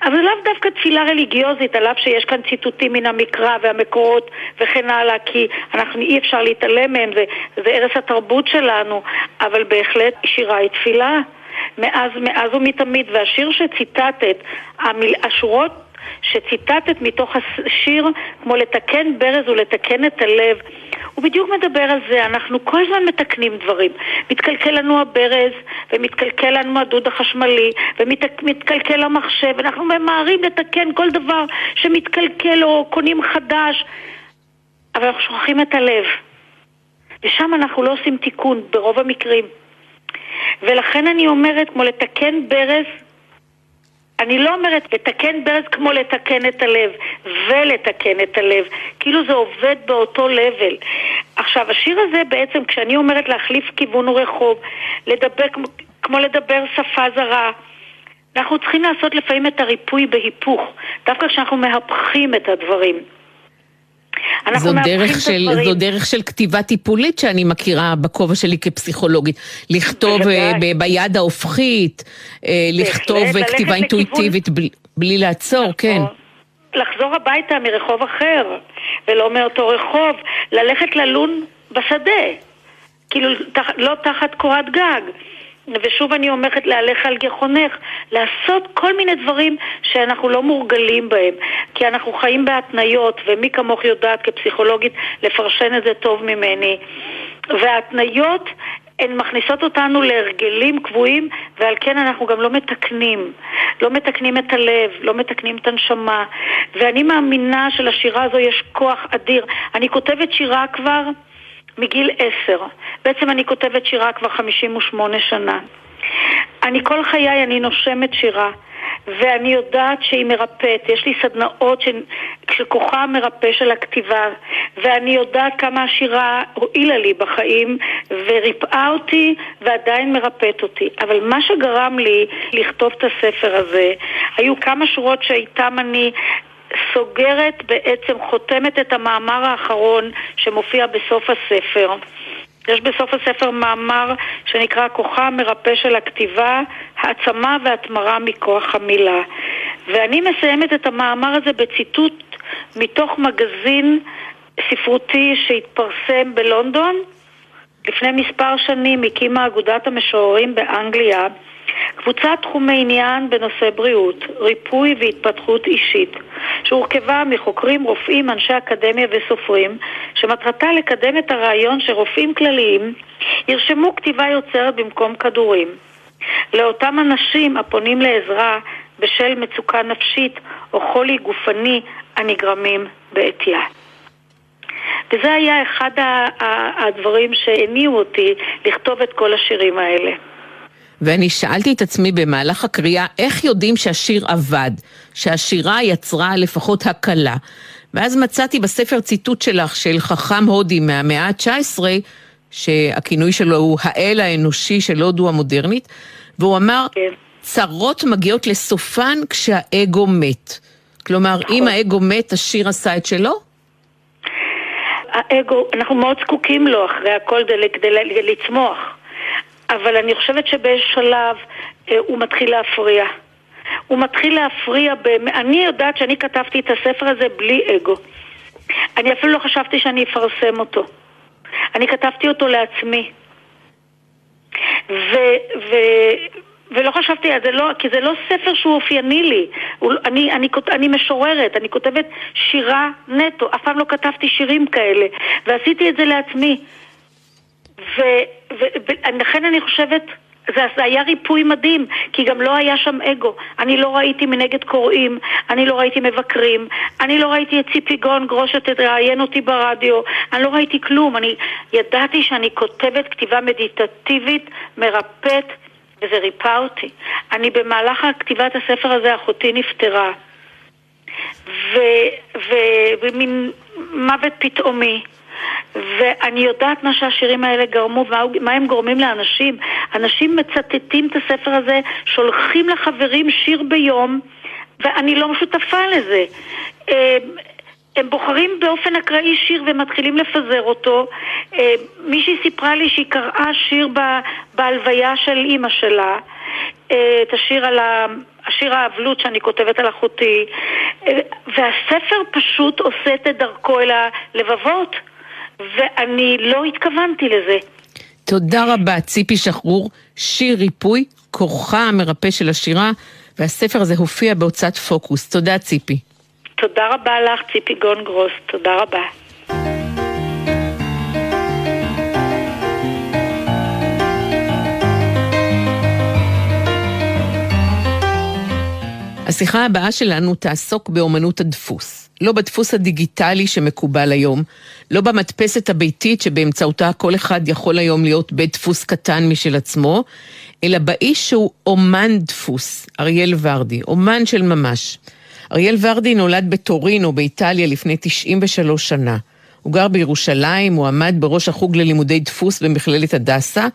אבל לאו דווקא תפילה רליגיוזית, על אף שיש כאן ציטוטים מן המקרא והמקורות וכן הלאה, כי אנחנו אי אפשר להתעלם מהם, זה, זה ערש התרבות שלנו, אבל בהחלט שירה היא תפילה. מאז, מאז ומתמיד, והשיר שציטטת, המיל, השורות שציטטת מתוך השיר, כמו לתקן ברז ולתקן את הלב, הוא בדיוק מדבר על זה, אנחנו כל הזמן מתקנים דברים. מתקלקל לנו הברז, ומתקלקל לנו הדוד החשמלי, ומתקלקל המחשב, אנחנו ממהרים לתקן כל דבר שמתקלקל או קונים חדש, אבל אנחנו שוכחים את הלב. ושם אנחנו לא עושים תיקון, ברוב המקרים. ולכן אני אומרת, כמו לתקן ברז אני לא אומרת לתקן ברז כמו לתקן את הלב, ולתקן את הלב, כאילו זה עובד באותו לבל. עכשיו, השיר הזה בעצם, כשאני אומרת להחליף כיוון ורחוב, לדבר כמו, כמו לדבר שפה זרה, אנחנו צריכים לעשות לפעמים את הריפוי בהיפוך, דווקא כשאנחנו מהפכים את הדברים. זו דרך, של, זו דרך של כתיבה טיפולית שאני מכירה בכובע שלי כפסיכולוגית. לכתוב אה, ב, ביד ההופכית, אה, לכתוב אה, כתיבה אינטואיטיבית בלי, בלי לעצור. כן. לחזור הביתה מרחוב אחר, ולא מאותו רחוב, ללכת ללון בשדה, כאילו תח, לא תחת קורת גג. ושוב אני אומרת להלך על גחונך, לעשות כל מיני דברים שאנחנו לא מורגלים בהם, כי אנחנו חיים בהתניות, ומי כמוך יודעת כפסיכולוגית לפרשן את זה טוב ממני. וההתניות הן מכניסות אותנו להרגלים קבועים ועל כן אנחנו גם לא מתקנים. לא מתקנים את הלב, לא מתקנים את הנשמה. ואני מאמינה שלשירה הזו יש כוח אדיר. אני כותבת שירה כבר מגיל עשר. בעצם אני כותבת שירה כבר חמישים ושמונה שנה. אני כל חיי, אני נושמת שירה. ואני יודעת שהיא מרפאת. יש לי סדנאות של, של כוחה המרפא של הכתיבה, ואני יודעת כמה השירה הועילה לי בחיים, וריפאה אותי, ועדיין מרפאת אותי. אבל מה שגרם לי לכתוב את הספר הזה, היו כמה שורות שאיתם אני סוגרת בעצם, חותמת את המאמר האחרון שמופיע בסוף הספר. יש בסוף הספר מאמר שנקרא כוחה המרפא של הכתיבה, העצמה והתמרה מכוח המילה. ואני מסיימת את המאמר הזה בציטוט מתוך מגזין ספרותי שהתפרסם בלונדון. לפני מספר שנים הקימה אגודת המשוררים באנגליה קבוצת תחומי עניין בנושא בריאות, ריפוי והתפתחות אישית, שהורכבה מחוקרים, רופאים, אנשי אקדמיה וסופרים, שמטרתה לקדם את הרעיון שרופאים כלליים ירשמו כתיבה יוצרת במקום כדורים. לאותם אנשים הפונים לעזרה בשל מצוקה נפשית או חולי גופני הנגרמים בעטייה. וזה היה אחד הדברים שהניעו אותי לכתוב את כל השירים האלה. ואני שאלתי את עצמי במהלך הקריאה, איך יודעים שהשיר עבד, שהשירה יצרה לפחות הקלה. ואז מצאתי בספר ציטוט שלך, של חכם הודי מהמאה ה-19, שהכינוי שלו הוא האל האנושי של הודו המודרנית, והוא אמר, כן. צרות מגיעות לסופן כשהאגו מת. כלומר, נכון. אם האגו מת, השיר עשה את שלו? האגו, אנחנו מאוד זקוקים לו אחרי הכל כדי לצמוח. אבל אני חושבת שבאיזשהו שלב אה, הוא מתחיל להפריע. הוא מתחיל להפריע, ב... אני יודעת שאני כתבתי את הספר הזה בלי אגו. אני אפילו לא חשבתי שאני אפרסם אותו. אני כתבתי אותו לעצמי. ו... ו... ולא חשבתי זה, לא, כי זה לא ספר שהוא אופייני לי. הוא, אני, אני, אני משוררת, אני כותבת שירה נטו, אף פעם לא כתבתי שירים כאלה, ועשיתי את זה לעצמי. ולכן אני חושבת זה, זה היה ריפוי מדהים, כי גם לא היה שם אגו. אני לא ראיתי מנגד קוראים, אני לא ראיתי מבקרים, אני לא ראיתי את ציפי גון גרוש שתראיין אותי ברדיו, אני לא ראיתי כלום. אני ידעתי שאני כותבת כתיבה מדיטטיבית, מרפאת, וזה ריפא אותי. אני במהלך כתיבת הספר הזה, אחותי נפטרה. ומין מוות פתאומי. ואני יודעת מה שהשירים האלה גרמו, מה הם גורמים לאנשים. אנשים מצטטים את הספר הזה, שולחים לחברים שיר ביום, ואני לא שותפה לזה. אה, הם בוחרים באופן אקראי שיר ומתחילים לפזר אותו. אה, מישהי סיפרה לי שהיא קראה שיר בהלוויה של אימא שלה, אה, את השיר על ה... השיר האבלות שאני כותבת על אחותי, והספר פשוט עושה את דרכו אל הלבבות. ואני לא התכוונתי לזה. תודה רבה, ציפי שחרור, שיר ריפוי, כוחה המרפא של השירה, והספר הזה הופיע בהוצאת פוקוס. תודה, ציפי. תודה רבה לך, ציפי גונגרוס. תודה רבה. השיחה הבאה שלנו תעסוק באומנות הדפוס. לא בדפוס הדיגיטלי שמקובל היום, לא במדפסת הביתית שבאמצעותה כל אחד יכול היום להיות בית דפוס קטן משל עצמו, אלא באיש שהוא אומן דפוס, אריאל ורדי, אומן של ממש. אריאל ורדי נולד בטורינו באיטליה לפני 93 שנה. הוא גר בירושלים, הוא עמד בראש החוג ללימודי דפוס במכללת הדסה,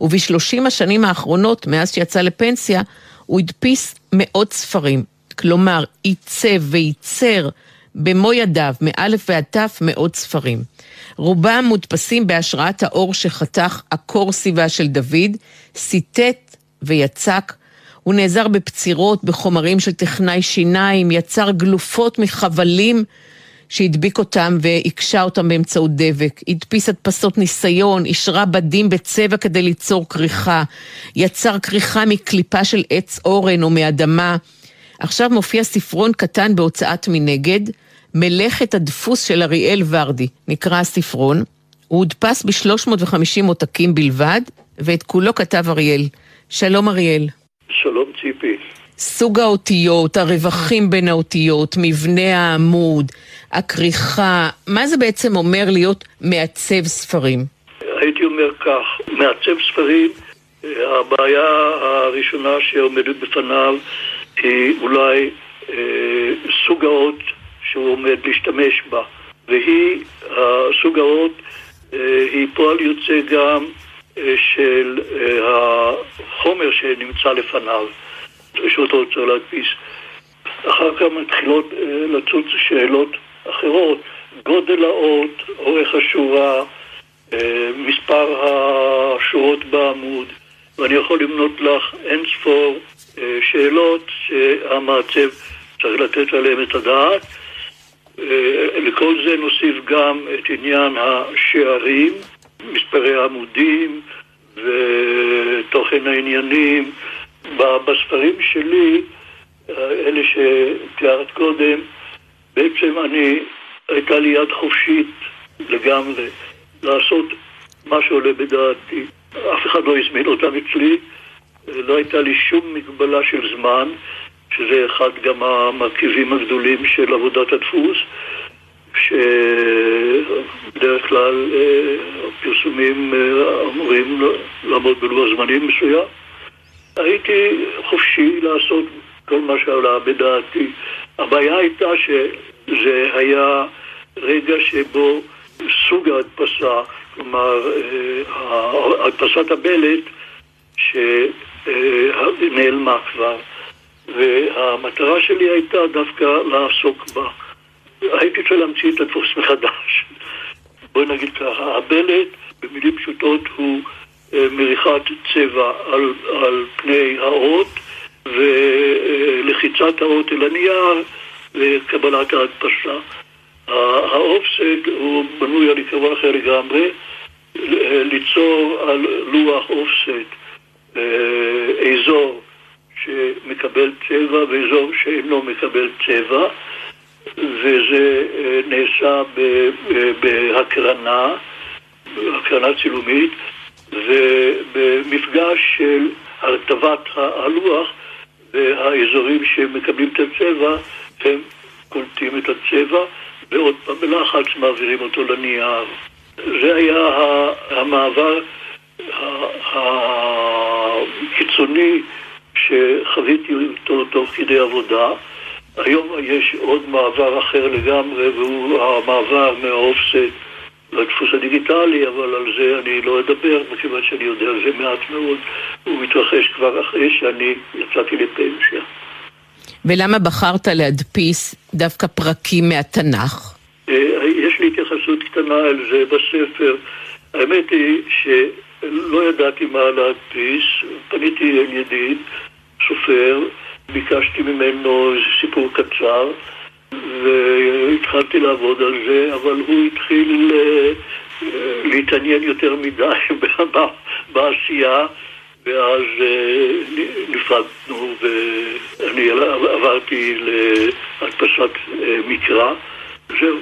ובשלושים השנים האחרונות, מאז שיצא לפנסיה, הוא הדפיס מאות ספרים. כלומר, עיצב וייצר במו ידיו, מאלף ועד תף, מאות ספרים. רובם מודפסים בהשראת האור שחתך הקורסיבה של דוד, סיטט ויצק. הוא נעזר בפצירות, בחומרים של טכנאי שיניים, יצר גלופות מחבלים שהדביק אותם והקשה אותם באמצעות דבק. הדפיס הדפסות ניסיון, אישרה בדים בצבע כדי ליצור כריכה. יצר כריכה מקליפה של עץ אורן או מאדמה. עכשיו מופיע ספרון קטן בהוצאת מנגד, מלאכת הדפוס של אריאל ורדי, נקרא הספרון. הוא הודפס ב-350 עותקים בלבד, ואת כולו כתב אריאל. שלום אריאל. שלום ציפי. סוג האותיות, הרווחים בין האותיות, מבנה העמוד, הכריכה, מה זה בעצם אומר להיות מעצב ספרים? הייתי אומר כך, מעצב ספרים, הבעיה הראשונה שעומדת בפניו היא אולי אה, סוג האות שהוא עומד להשתמש בה, והיא, סוג האות, אה, היא פועל יוצא גם אה, של אה, החומר שנמצא לפניו, שאותו רוצה להדפיס. אחר כך מתחילות לצוץ שאלות אחרות, גודל האות, אורך השורה, מספר השורות בעמוד, ואני יכול למנות לך אין ספור שאלות שהמעצב צריך לתת עליהן את הדעת. לכל זה נוסיף גם את עניין השערים, מספרי העמודים ותוכן העניינים. בספרים שלי, אלה שתיארת קודם, בעצם אני, הייתה לי יד חופשית לגמרי לעשות מה שעולה בדעתי. אף אחד לא הזמין אותם אצלי, לא הייתה לי שום מגבלה של זמן. שזה אחד גם המרכיבים הגדולים של עבודת הדפוס, שבדרך כלל אה, הפרסומים אה, אמורים לעמוד בלוח זמנים מסוים. הייתי חופשי לעשות כל מה שעלה בדעתי. הבעיה הייתה שזה היה רגע שבו סוג ההדפסה, כלומר אה, הדפסת הבלט, שנעלמה כבר. והמטרה שלי הייתה דווקא לעסוק בה. הייתי רוצה להמציא את הדפוס מחדש. בואי נגיד ככה, הבלט במילים פשוטות הוא מריחת צבע על, על פני האות ולחיצת האות אל הנייר וקבלת ההדפסה. האופסט הוא בנוי על עיקרון אחר לגמרי, ליצור על לוח אופסט אה, אזור שמקבל צבע ואזור שאינו מקבל צבע, וזה אה, נעשה בהקרנה, הקרנה צילומית, ובמפגש של הרטבת הלוח והאזורים שמקבלים את הצבע, הם קולטים את הצבע ועוד פעם בלחץ מעבירים אותו לנייר. זה היה המעבר הקיצוני שחוויתי אותו תוך כדי עבודה. היום יש עוד מעבר אחר לגמרי, והוא המעבר מהאופסט לדפוס הדיגיטלי, אבל על זה אני לא אדבר, מכיוון שאני יודע על זה מעט מאוד. הוא מתרחש כבר אחרי שאני יצאתי לפנסיה. ולמה בחרת להדפיס דווקא פרקים מהתנ"ך? אה, יש לי התייחסות קטנה אל זה בספר. האמת היא שלא ידעתי מה להדפיס, פניתי אל ידיד, סופר, ביקשתי ממנו סיפור קצר, והתחלתי לעבוד על זה, אבל הוא התחיל אה, להתעניין יותר מדי בעשייה, ואז אה, נפרדנו ואני עברתי להדפסת מקרא. זהו.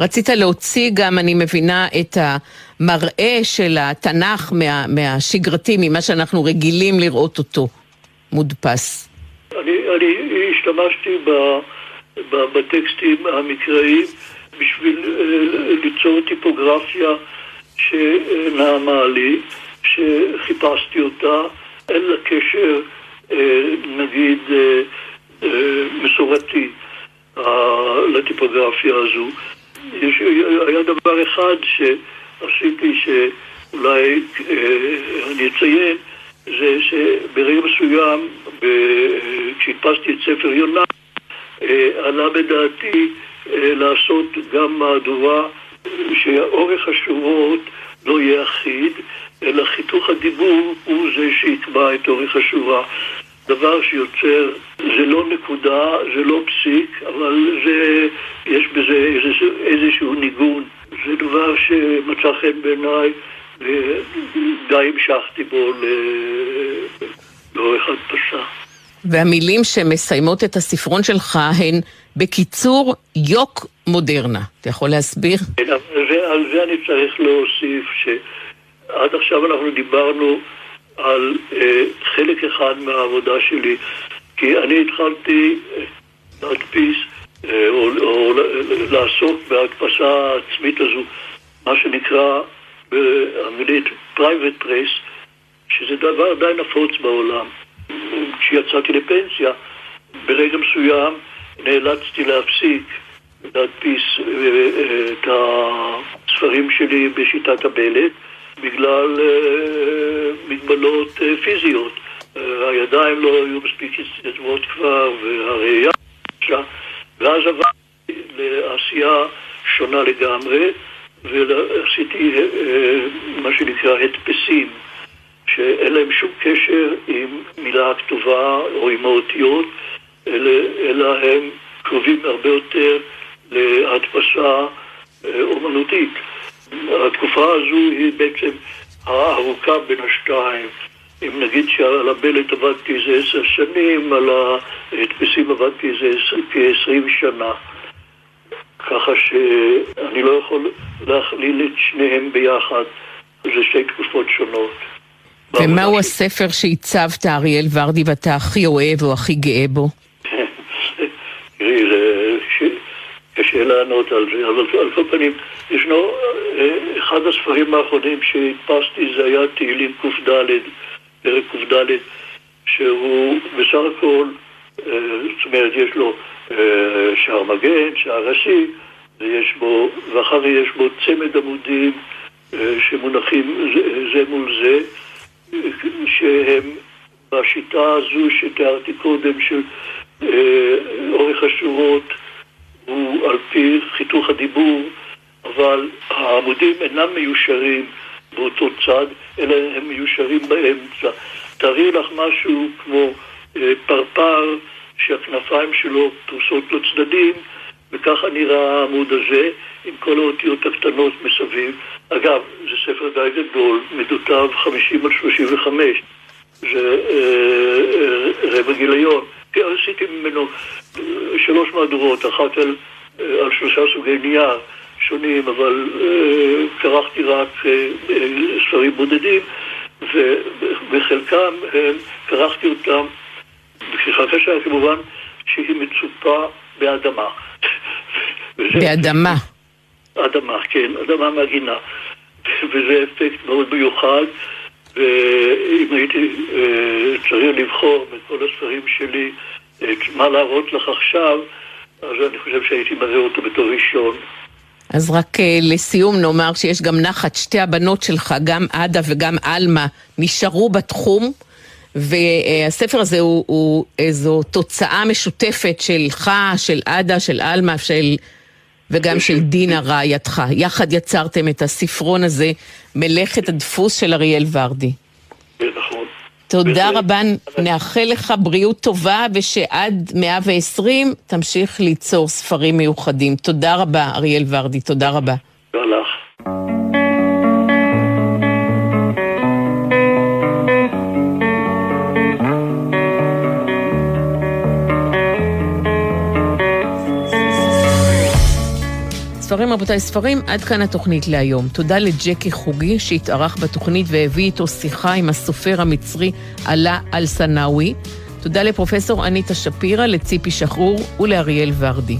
רצית להוציא גם, אני מבינה, את המראה של התנ"ך מה, מהשגרתי, ממה שאנחנו רגילים לראות אותו מודפס. אני, אני השתמשתי ב, בטקסטים המקראיים בשביל uh, ליצור טיפוגרפיה שנעמה לי, שחיפשתי אותה, אין לה קשר, uh, נגיד, uh, מסורתי. לטיפוגרפיה הזו. יש, היה דבר אחד שעשיתי שאולי אה, אני אציין, זה שברגע מסוים, כשהדפסתי את ספר יונה, אה, עלה בדעתי אה, לעשות גם מהדורה שאורך השורות לא יהיה אחיד, אלא חיתוך הדיבור הוא זה שיקבע את אורך השורה. דבר שיוצר, זה לא נקודה, זה לא פסיק, אבל זה, יש בזה איזשהו, איזשהו ניגון. זה דבר שמצא חן בעיניי ודי המשכתי בו לאורך הדפסה. והמילים שמסיימות את הספרון שלך הן בקיצור יוק מודרנה. אתה יכול להסביר? כן, אבל זה, אני צריך להוסיף שעד עכשיו אנחנו דיברנו על אה, חלק אחד מהעבודה שלי, כי אני התחלתי אה, להדפיס אה, או, או לעסוק בהדפסה העצמית הזו, מה שנקרא באנגלית private press, שזה דבר די נפוץ בעולם. כשיצאתי לפנסיה, ברגע מסוים נאלצתי להפסיק להדפיס אה, את הספרים שלי בשיטת הבלט. בגלל אה, מגבלות אה, פיזיות. אה, הידיים לא היו מספיק התייצבות כבר, והראייה ואז עברתי לעשייה שונה לגמרי, ועשיתי מה שנקרא הדפסים, שאין להם שום קשר עם מילה כתובה או עם האותיות, אלא, אלא הם קרובים הרבה יותר להדפסה אומנותית. התקופה הזו היא בעצם הארוכה בין השתיים. אם נגיד שעל הבלט עבדתי איזה עשר שנים, על ההדפסים עבדתי איזה כעשרים שנה. ככה שאני לא יכול להכליל את שניהם ביחד, זה שתי תקופות שונות. ומהו הספר שהצבת, אריאל ורדי, ואתה הכי אוהב או הכי גאה בו? תראי, קשה לענות על זה, אבל על כל פנים, ישנו, אה, אחד הספרים האחרונים שהדפסתי זה היה תהילים קד, פרק קד, שהוא בסך הכל, אה, זאת אומרת, יש לו אה, שער מגן, שער ראשי, ויש בו, ואחר יש בו צמד עמודים שמונחים זה מול זה, שהם בשיטה הזו שתיארתי קודם של אורך השורות הוא על פי חיתוך הדיבור, אבל העמודים אינם מיושרים באותו צד, אלא הם מיושרים באמצע. תארי לך משהו כמו אה, פרפר שהכנפיים שלו פרוסות לצדדים, וככה נראה העמוד הזה, עם כל האותיות הקטנות מסביב. אגב, זה ספר די גדול, מידותיו 50 על 35. זה אה, אה, רבע גיליון. עשיתי ממנו שלוש מהדורות, אחת על, על שלושה סוגי נייר, שונים, אבל קרחתי רק ספרים בודדים, ובחלקם קרחתי אותם בשיחת שהיה כמובן שהיא מצופה באדמה. באדמה. אדמה, כן, אדמה מהגינה. וזה אפקט מאוד מיוחד, ואם הייתי אה, צריך לבחור מכל הספרים שלי את מה להראות לך עכשיו, אז אני חושב שהייתי מראה אותו בתור ראשון. אז רק uh, לסיום נאמר שיש גם נחת, שתי הבנות שלך, גם עדה וגם עלמה, נשארו בתחום, והספר הזה הוא, הוא איזו תוצאה משותפת שלך, של עדה, של עלמה, של... וגם של דינה רעייתך. יחד יצרתם את הספרון הזה, מלאכת הדפוס של אריאל ורדי. נכון. תודה רבה, נאחל לך בריאות טובה ושעד 120 תמשיך ליצור ספרים מיוחדים. תודה רבה, אריאל ורדי, תודה רבה. ספרים רבותיי, ספרים, עד כאן התוכנית להיום. תודה לג'קי חוגי שהתארח בתוכנית והביא איתו שיחה עם הסופר המצרי עלה אל-סנאווי. תודה לפרופסור אניטה שפירא, לציפי שחרור ולאריאל ורדי.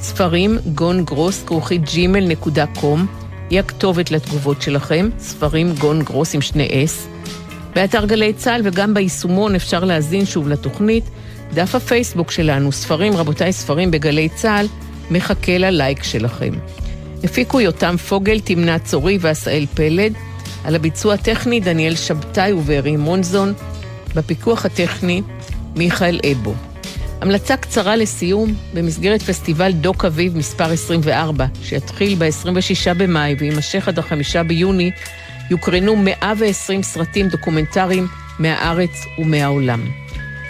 ספרים, גון גרוס, כרוכית ג'ימל נקודה קום, היא הכתובת לתגובות שלכם, ספרים גון גרוס עם שני אס. באתר גלי צה"ל וגם ביישומון אפשר להזין שוב לתוכנית. דף הפייסבוק שלנו, ספרים, רבותיי, ספרים בגלי צה"ל, מחכה ללייק שלכם. הפיקו יותם פוגל, תמנה צורי ועשאל פלד. על הביצוע הטכני דניאל שבתאי ובארי מונזון. בפיקוח הטכני מיכאל אבו. המלצה קצרה לסיום, במסגרת פסטיבל דוק אביב מספר 24, שיתחיל ב-26 במאי ויימשך עד ה-5 ביוני, יוקרנו 120 סרטים דוקומנטריים מהארץ ומהעולם.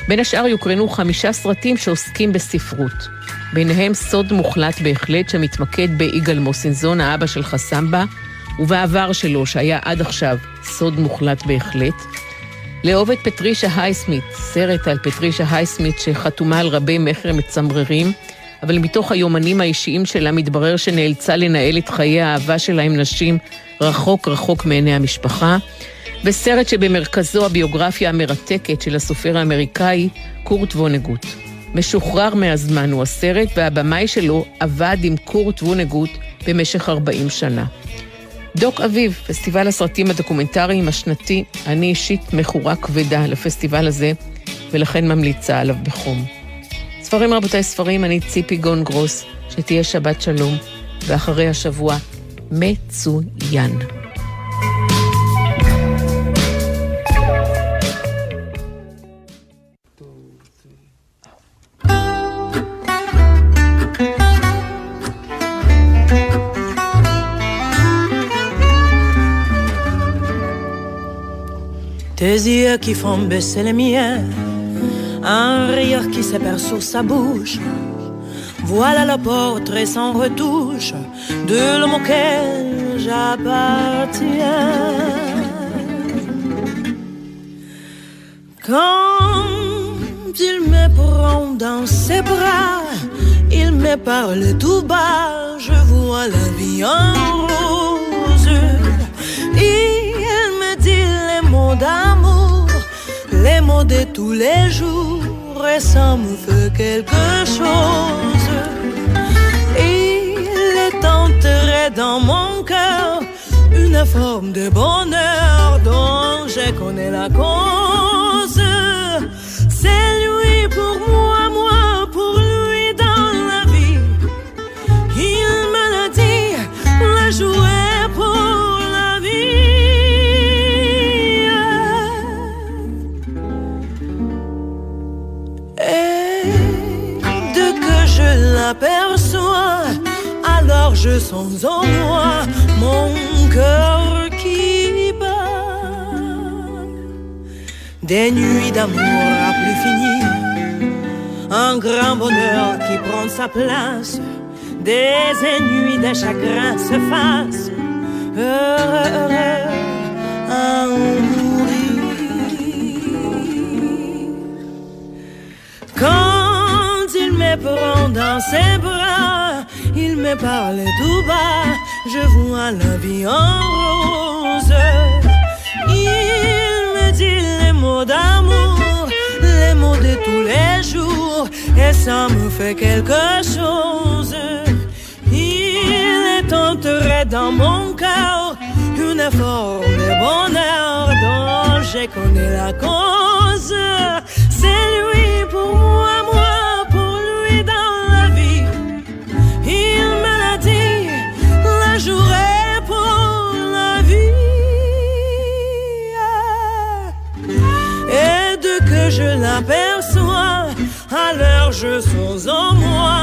בין השאר יוקרנו חמישה סרטים שעוסקים בספרות. ביניהם סוד מוחלט בהחלט שמתמקד ביגאל מוסינזון, האבא של חסמבה, ובעבר שלו, שהיה עד עכשיו סוד מוחלט בהחלט. לאהוב את פטרישה הייסמית, סרט על פטרישה הייסמית שחתומה על רבי מכר מצמררים, אבל מתוך היומנים האישיים שלה מתברר שנאלצה לנהל את חיי האהבה שלה עם נשים רחוק רחוק מעיני המשפחה. וסרט שבמרכזו הביוגרפיה המרתקת של הסופר האמריקאי קורט וונגוט. משוחרר מהזמן הוא הסרט, והבמאי שלו עבד עם קורט וונגוט במשך 40 שנה. דוק אביב, פסטיבל הסרטים הדוקומנטריים השנתי, אני אישית מכורה כבדה לפסטיבל הזה, ולכן ממליצה עליו בחום. ספרים רבותיי ספרים, אני ציפי גון גרוס, שתהיה שבת שלום, ואחרי השבוע, מצוין. Tes yeux qui font baisser les miens, un rire qui s'épère sur sa bouche. Voilà le portrait sans retouche de l'homme auquel j'appartiens. Quand il me prend dans ses bras, il me parle tout bas, je vois la vie en rose. D'amour, les mots de tous les jours, et ça me fait quelque chose. Il est enterré dans mon cœur une forme de bonheur dont je connais la cause. Alors je sens en moi mon cœur qui bat. Des nuits d'amour à plus finir, un grand bonheur qui prend sa place, des ennuis de chagrin se fassent, heureux, heureux à dans ses bras, il me parle tout bas, je vois la vie en rose. Il me dit les mots d'amour, les mots de tous les jours, et ça me fait quelque chose. Il est enterré dans mon cœur une forme de bonheur dont j'ai connu la cause. C'est lui pour moi, moi je l'aperçois, alors je sens en moi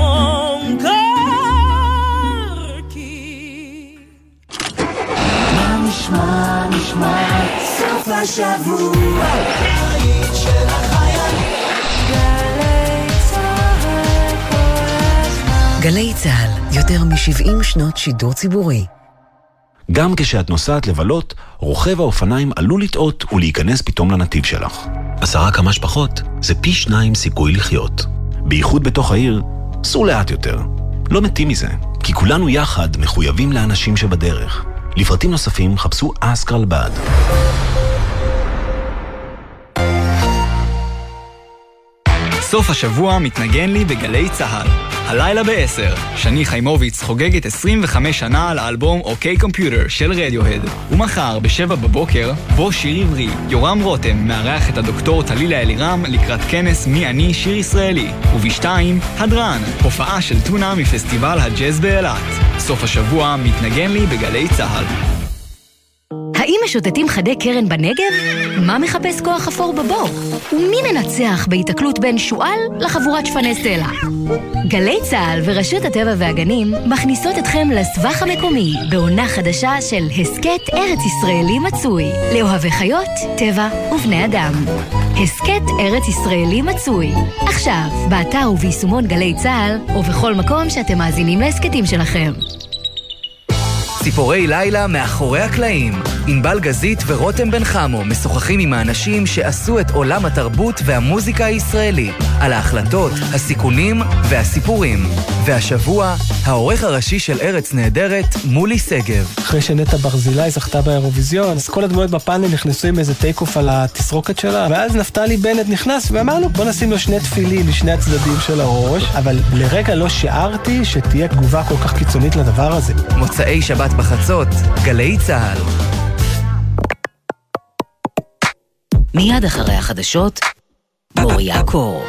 mon cœur qui. נשמע, נשמע, סוף השבוע, היית של החיילים. גלי צה"ל, יותר מ-70 שנות שידור ציבורי. גם כשאת נוסעת לבלות, רוכב האופניים עלול לטעות ולהיכנס פתאום לנתיב שלך. עשרה כמה שפחות זה פי שניים סיכוי לחיות. בייחוד בתוך העיר, סעו לאט יותר. לא מתים מזה, כי כולנו יחד מחויבים לאנשים שבדרך. לפרטים נוספים חפשו אסקרלבד. סוף השבוע מתנגן לי בגלי צה"ל. הלילה ב-10, שני חיימוביץ חוגגת 25 שנה על האלבום אוקיי קומפיוטר של רדיוהד. ומחר, ב-7 בבוקר, בו שיר עברי, יורם רותם מארח את הדוקטור טלילה אלירם לקראת כנס מי אני שיר ישראלי. וב-2, הדרן, הופעה של טונה מפסטיבל הג'אז באילת. סוף השבוע מתנגן לי בגלי צה"ל. האם משוטטים חדי קרן בנגב? מה מחפש כוח אפור בבור? ומי מנצח בהיתקלות בין שועל לחבורת שפני סלע? גלי צה"ל ורשות הטבע והגנים מכניסות אתכם לסבך המקומי בעונה חדשה של הסכת ארץ ישראלי מצוי לאוהבי חיות, טבע ובני אדם. הסכת ארץ ישראלי מצוי עכשיו, באתר וביישומון גלי צה"ל ובכל מקום שאתם מאזינים להסכתים שלכם. ציפורי לילה מאחורי הקלעים. ענבל גזית ורותם בן חמו משוחחים עם האנשים שעשו את עולם התרבות והמוזיקה הישראלי, על ההחלטות, הסיכונים והסיפורים. והשבוע, העורך הראשי של ארץ נהדרת, מולי שגב. אחרי שנטע ברזילי זכתה באירוויזיון, אז כל הדמויות בפאנל נכנסו עם איזה טייק אוף על התסרוקת שלה, ואז נפתלי בנט נכנס ואמרנו, בוא נשים לו שני תפילים משני הצדדים של הראש, אבל לרגע לא שיערתי שתהיה תגובה כל כך קיצונית לדבר הזה. מוצאי שבת בחצות, גלי צה"ל. מיד אחרי החדשות, מוריה קור.